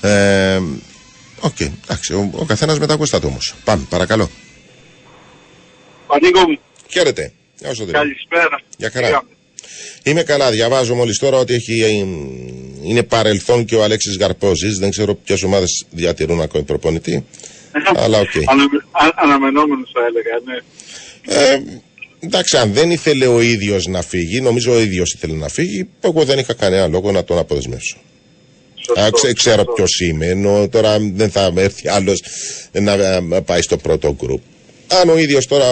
Ε, Οκ, εντάξει, ο, ο καθένας με τα γούστα του όμως. Πάμε, παρακαλώ.
Πανίκο μου,
Χαίρετε. Γεια σου, Αντρέα.
καλησπέρα.
Γεια χαρά. Είμαι καλά. Διαβάζω μόλις τώρα ότι έχει, ε, είναι παρελθόν και ο Αλέξης Γαρπόζης. Δεν ξέρω ποιες ομάδες διατηρούν ακόμη προπονητή. αλλά οκ.
Αναμε- α- Αναμενόμενος θα έλεγα, ναι.
Ε, εντάξει, αν δεν ήθελε ο ίδιος να φύγει, νομίζω ο ίδιος ήθελε να φύγει, εγώ δεν είχα κανένα λόγο να τον αποδεσμεύσω.
Σωστό,
Α, ξέ- ξέρω
σωστό.
ποιος είμαι, ενώ τώρα δεν θα έρθει άλλος να ε, πάει στο πρώτο γκρουπ. Αν ο ίδιος τώρα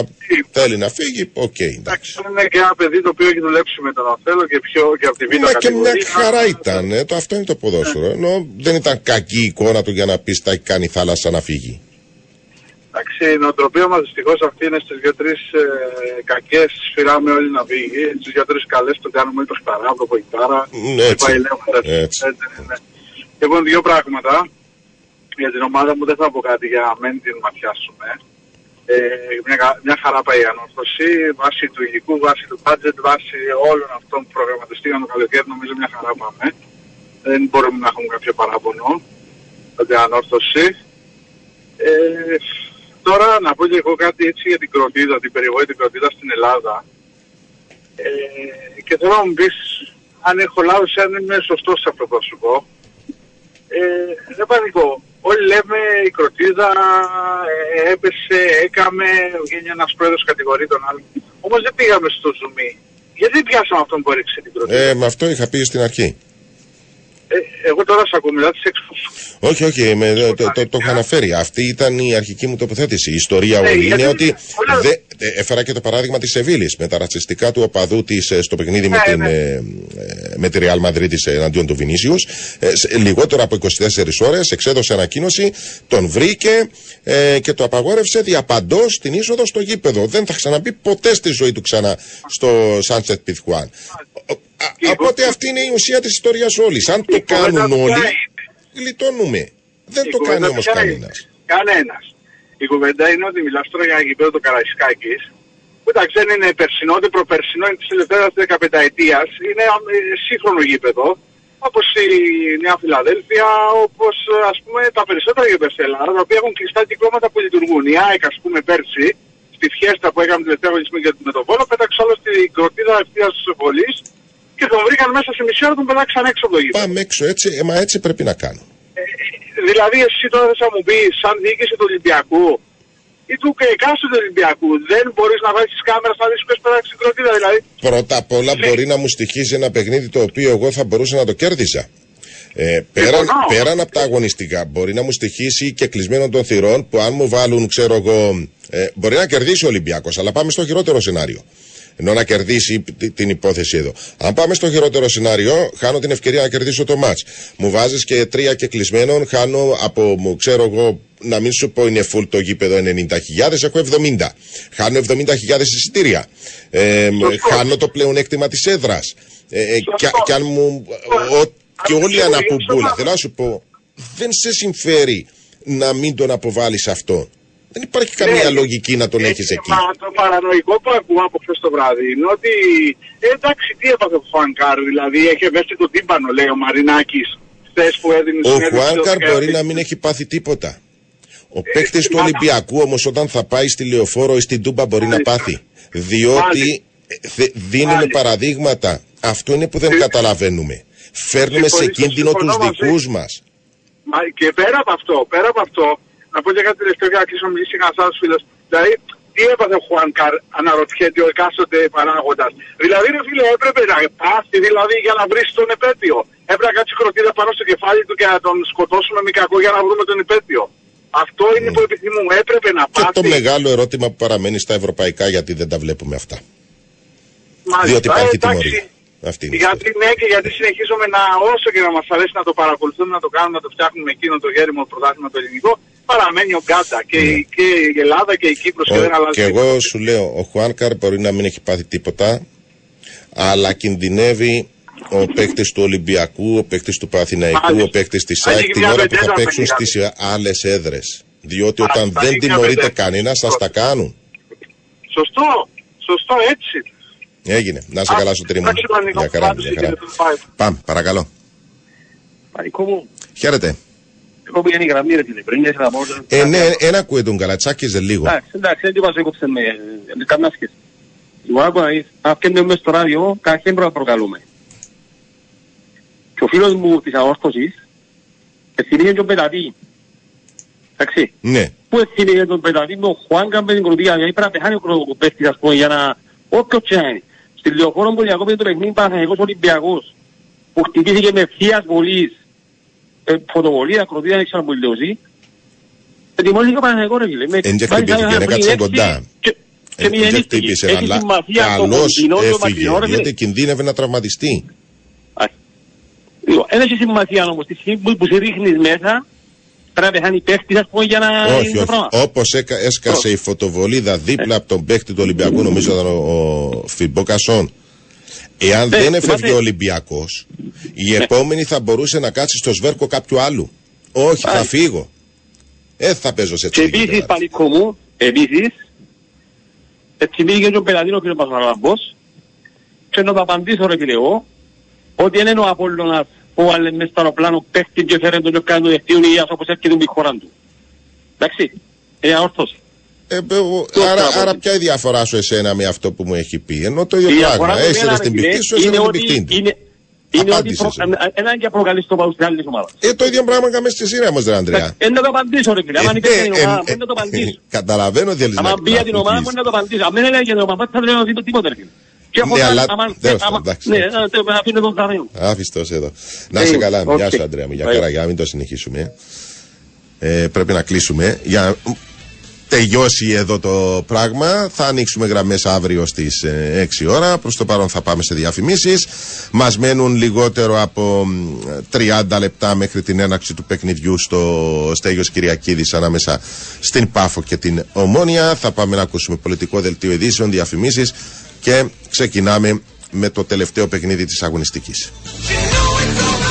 θέλει να φύγει, οκ, εντάξει.
Εντάξει, είναι και ένα παιδί το οποίο έχει δουλέψει με τον Αθέλο και πιο και από τη β'
Μα και μια
κατηγορία.
χαρά ήταν, ε, το, αυτό είναι το ποδόσφαιρο. Ενώ δεν ήταν κακή η εικόνα του για να πεις τα έχει κάνει η θάλασσα να φύγει.
Εντάξει, η νοοτροπία μας δυστυχώς αυτή είναι στις δύο-τρεις ε, κακές σφυράμε όλοι να φύγει. Στις δύο-τρεις καλές το κάνουμε ή το σπαράβο, το κοϊτάρα.
Μ, έτσι. Έτσι.
ναι. Λοιπόν, δύο πράγματα. Για την ομάδα μου δεν θα πω κάτι για να μην την ματιάσουμε. Ε, μια, κα- μια χαρά πάει η ανόρθωση, βάσει του υλικού, βάσει του budget, βάσει όλων αυτών που προγραμματιστεί για το καλοκαίρι, νομίζω μια χαρά πάμε. Δεν μπορούμε να έχουμε κάποιο παράπονο για την ανόρθωση. Ε, τώρα να πω και εγώ κάτι έτσι για την κροτίδα, την περιοχή την κροτίδα στην Ελλάδα. Ε, και θέλω να μου πεις αν έχω λάθος, αν είμαι σωστός σε αυτό που θα σου πω. Ε, δεν πανικό. Όλοι λέμε η κροτίδα ε, έπεσε, έκαμε, βγαίνει ένας πρόεδρος κατηγορεί τον άλλον. Όμως δεν πήγαμε στο ζουμί. Γιατί δεν πιάσαμε αυτόν που έριξε την κροτίδα;
Ε, με αυτό είχα πει στην αρχή.
Ε, εγώ τώρα σε ακούω, μιλάτε σε έξω.
Όχι, όχι, με, το, το, το, το είχα αναφέρει. Αυτή ήταν η αρχική μου τοποθέτηση. Η ιστορία
Ναι,
όλη
γιατί
είναι ότι.
όλα-
Δε, ε, έφερα και το παράδειγμα της Σεβίλης με τα ρατσιστικά του οπαδού της στο παιχνίδι με,
Ναι,
την,
ναι.
ε, ε, με τη Real Madrid της, εναντίον του Βινίσιου. λιγότερο από 24 ώρες εξέδωσε ανακοίνωση, τον βρήκε ε, και το απαγόρευσε διαπαντό την είσοδο στο γήπεδο. Δεν θα ξαναμπεί ποτέ στη ζωή του ξανά στο Sunset Pizjuan.
Και
Οπότε
εγώ-
αυτή είναι η ουσία της ιστορίας όλης. Αν το
Η κουβέντα
κάνουν
ποια
όλοι,
είναι;
γλιτώνουμε. Δεν
Η
το
κουβέντα
κάνει όμως
ποια
κανένα.
είναι; Κανένας. Η κουβέντα είναι ότι μιλάς τώρα για ένα γήπεδο του Καραϊσκάκης, που εντάξει δεν είναι περσινό, ούτε προπερσινό, είναι της τελευταίας 15 ετίας, είναι ε, σύγχρονο γήπεδο, όπως η Νέα Φιλαδέλφια, όπως ε, ας πούμε τα περισσότερα γήπεδα στην Ελλάδα, τα οποία έχουν κλειστά κυκλώματα που λειτουργούν. Η ΑΕΚ ας πούμε πέρσι, στη φιέστα που έκαμε τελευταία αγωνιστική για- με τον Βόλο, πέταξε όλο στην κροτίδα ευθείας της βολής και τον βρήκαν μέσα σε μισή ώρα, τον πετάξαν έξω από το γήπεδο.
Πάμε έξω έτσι, ε, μα έτσι πρέπει να κάνω.
Δηλαδή εσύ τώρα θα μου πεις σαν διοίκηση του Ολυμπιακού ή του εκάστοτε του Ολυμπιακού δεν μπορείς να βάλεις τις κάμερες να δεις ποιος πέταξε την κροτίδα δηλαδή.
Πρώτα απ' όλα
Ναι.
μπορεί να μου στοιχίζει ένα παιχνίδι το οποίο εγώ θα μπορούσα να το κέρδιζα. Ε, πέραν,
Συμφωνώ.
πέραν από τα αγωνιστικά, μπορεί να μου στοιχήσει και κλεισμένο των θυρών που αν μου βάλουν, ξέρω εγώ, ε, μπορεί να κερδίσει ο Ολυμπιακός, αλλά πάμε στο χειρότερο σενάριο. Ενώ να κερδίσει τη- την υπόθεση εδώ. Αν πάμε στο χειρότερο σενάριο, χάνω την ευκαιρία να κερδίσω το μάτ. Μου βάζεις και τρία και κλεισμένων, χάνω από, μου, ξέρω εγώ, να μην σου πω είναι full το γήπεδο 90.000, έχω 70. Χάνω 70.000 εισιτήρια. Ε,
Σωστό.
χάνω το πλεονέκτημα της έδρας. Ε, ε,
Σωστό.
και, και αν μου. ο- και
Αν
όλοι
δεν
αναπομπούλα.
μπορείς,
Θέλω να σου πω, δεν σε συμφέρει να μην τον αποβάλεις αυτό. Δεν υπάρχει καμία
Ναι.
λογική να τον
Ε,
έχεις εκεί.
Μα το παρανοϊκό που ακούω από χθες το βράδυ είναι ότι ε, εντάξει τι έπαθε ο Φουανκάρ δηλαδή έχει μέσα το τύμπανο λέει ο Μαρινάκης χθες που έδινε
Ο
συνέντευξη στο
Χουάνκαρ
Sky.
μπορεί να μην έχει πάθει τίποτα. Ο παίκτης του
μα-
Ολυμπιακού όμως όταν θα πάει στη Λεωφόρο ή στην Τούμπα μπορεί να
Μάλιστα.
πάθει. Διότι
Μάλιστα.
ε, θε- δίνουμε
Μάλιστα.
παραδείγματα. Αυτό είναι που δεν
Ε,
καταλαβαίνουμε. Φέρνουμε σε
συμφωνήσω,
κίνδυνο τους
συμφωνώ μαζί.
δικούς μας.
Μα και πέρα από αυτό, πέρα από αυτό, να πω και κάτι τελευταίο για να κλείσω μιλήσει για ένας άλλος φίλος. Δηλαδή, τι έπαθε ο Χουάνκαρ, αναρωτιέται ο εκάστοτε παράγοντας. Δηλαδή, ρε φίλε, έπρεπε να πάθει, δηλαδή, για να βρεις τον επέτειο. Έπρεπε να κάτσει κροτίδα πάνω στο κεφάλι του και να τον σκοτώσουμε με κακό για να βρούμε τον επέτειο. Αυτό είναι που επιθυμούμε. Έπρεπε να
Και
πάθει.
το μεγάλο ερώτημα που παραμένει στα ευρωπαϊκά γιατί δεν τα βλέπουμε αυτά.
Μάλιστα.
Διότι υπάρχει
Ε, εντάξει.
τιμωρία. Αυτή είναι η
Γιατί ναι και γιατί συνεχίζουμε να όσο και να μας αρέσει να το παρακολουθούμε, να το κάνουμε, να το φτιάχνουμε εκείνο το γέριμο πρωτάθλημα το ελληνικό, παραμένει ο Γκάντα και, η, και η Ελλάδα και η Κύπρος και δεν
Ο,
αλλάζει.
και
τίποτα.
εγώ σου λέω, ο Χουάνκαρ μπορεί να μην έχει πάθει τίποτα, αλλά κινδυνεύει ο παίκτης του Ολυμπιακού, ο παίκτης του Παθηναϊκού,
Μάλιστα.
ο παίκτης της
Ανοίγει
ΑΕΚ την
μια
ώρα που θα
βεντέτα
παίξουν
με
στις άλλες έδρες. Διότι
Α,
όταν
θα
δεν
ανοίγει μια
τιμωρείται
βεντέτα.
κανένας, σα τα κάνουν.
Σωστό, σωστό έτσι.
Έγινε. Να σε
Α,
καλά, Σωτήρη μου.
εντάξει, Πανικό,
Μια χαρά,
πάντως,
μια χαρά.
κύριε Τουρπάη.
Πάμε, παρακαλώ.
Πανικό μου,
Χαίρετε.
Εγώ πήγαινε η γραμμή ρε φίλε, πριν έσαι να πω...
Ε, ναι, ένα ακούε τον καλατσάκιζε λίγο.
Εντάξει, εντάξει, δεν τίποτα έκοψε με, με καμιά σχέση. Λοιπόν, άκου να δεις, αν πιένουμε μες στο ράδιο, κάτι δεν πρέπει να προκαλούμε. Και ο φίλος μου της αόρθωσης, ευθυνίγε τον πετατή. Εντάξει,
Ναι.
πού ευθυνίγε τον πετατή με ο Χουάνκα με την κροτία, γιατί πρέπει να πεθάνει ο κροτοπέστης, ας πούμε, για να... Όποιος και να είναι. Στη λεωφόρο που διακόπηκε το παιχνίδι Παναθηναϊκός Ολυμπιακός, που χτυπήθηκε με ευθείας βολής, ε, φωτοβολία, κροτία, δεν ξέρω που λέω εσύ,
Ετοιμάζει ο Παναγενικό ρε φίλε. Με-
Εν και
μάλιστα,
χτυπήθηκε,
πριν
έκατσε
έξι
κοντά.
και- Και
Ε,
μη
δεν
ενίστηκε.
χτύπησε,
Έχει
αλλά
σημασία το
καλώς
κοντινό και το
έφυγε,
μακρινό, ρε φίλε.
γιατί κινδύνευε να τραυματιστεί.
Λοιπόν, Δεν έχει σημασία όμως. Τη στιγμή που- που σε ρίχνεις μέσα, πρέπει να πεθάνει παίχτης, ας πούμε, για να
όχι,
είναι το
όχι.
πράγμα.
Όπως έσκασε η φωτοβολίδα δίπλα από τον παίκτη του Ολυμπιακού, νομίζω ήταν ο, ο Φιμπό Κασόν. Εάν
Ναι,
δεν έφευγε
θυμάστε.
ο Ολυμπιακός, η επόμενη θα μπορούσε να κάτσει στο σβέρκο κάποιου άλλου. Όχι, θα
Μάλιστα.
φύγω. Ε, θα παίζω σε
Και
έτσι.
επίσης, παλίκο μου, επίσης, έτσι πήγε και ο Πελαδίνο και ο Πασχαλαμπός και να το απαντήσω ρε φίλε εγώ, ότι δεν είναι ο Απόλλωνας που βάλε μέσα στο αεροπλάνο παίχτη και φέρε τον και κάνει το δεχτύο υγείας όπως έρχεται με η χώρα του. Εντάξει, είναι αόρθωση.
Ε, εγώ-
Το
άρα,
τραβώ.
άρα ποια η διαφορά σου εσένα με αυτό που μου έχει πει; Ενώ το
Η
ίδιο
διαφορά
πράγμα.
του
Έσαιρε
εμένα,
την
ρε φίλε,
πηχτή σου,
είναι
έσαιρε την
ότι
πηχτή του.
είναι- Είναι ότι
Απάντησες
προ...
όμως.
έναν και προκαλείς το παούς της άλλης ομάδας.
Ε, το ίδιο πράγμα έκαμε στη σειρά μας, ρε Ανδρέα.
Ε, να το απαντήσω ρε φίλε, άμα είναι
Ε,
την
ε,
ομάδα,
ε,
μπορεί να το απαντήσω.
Καταλαβαίνω ότι θέλεις να
Άμα πει για την ομάδα,
να
μπορεί να το απαντήσω. Αν δεν έλεγε για την ομάδα, θα λέω τίποτα τίποτα ρε φίλε. Και έχω
Ναι,
κάνει-
αλλά-
άμα-
τέλος
άμα-
πάντων, εντάξει.
Ναι, ε, τε- αφήνω τον καμένο.
Άφηστος εδώ. Να είσαι
Ε,
καλά.
οκ.
Γεια σου, Αντρέα μου. Για
Bye.
χαρά, για να μην το συνεχίσουμε. Ε, πρέπει να κλείσουμε. Για να τελειώσει εδώ το πράγμα, θα ανοίξουμε γραμμές αύριο στις ε, 6 ώρα. Προς το παρόν θα πάμε σε διαφημίσεις. Μας μένουν λιγότερο από μ, 30 λεπτά μέχρι την έναρξη του παιχνιδιού στο Στέγιος Κυριακίδης ανάμεσα στην Πάφο και την Ομόνια. Θα πάμε να ακούσουμε πολιτικό δελτίο ειδήσεων, διαφημίσεις και ξεκινάμε με το τελευταίο παιχνίδι της αγωνιστικής.
You know it's over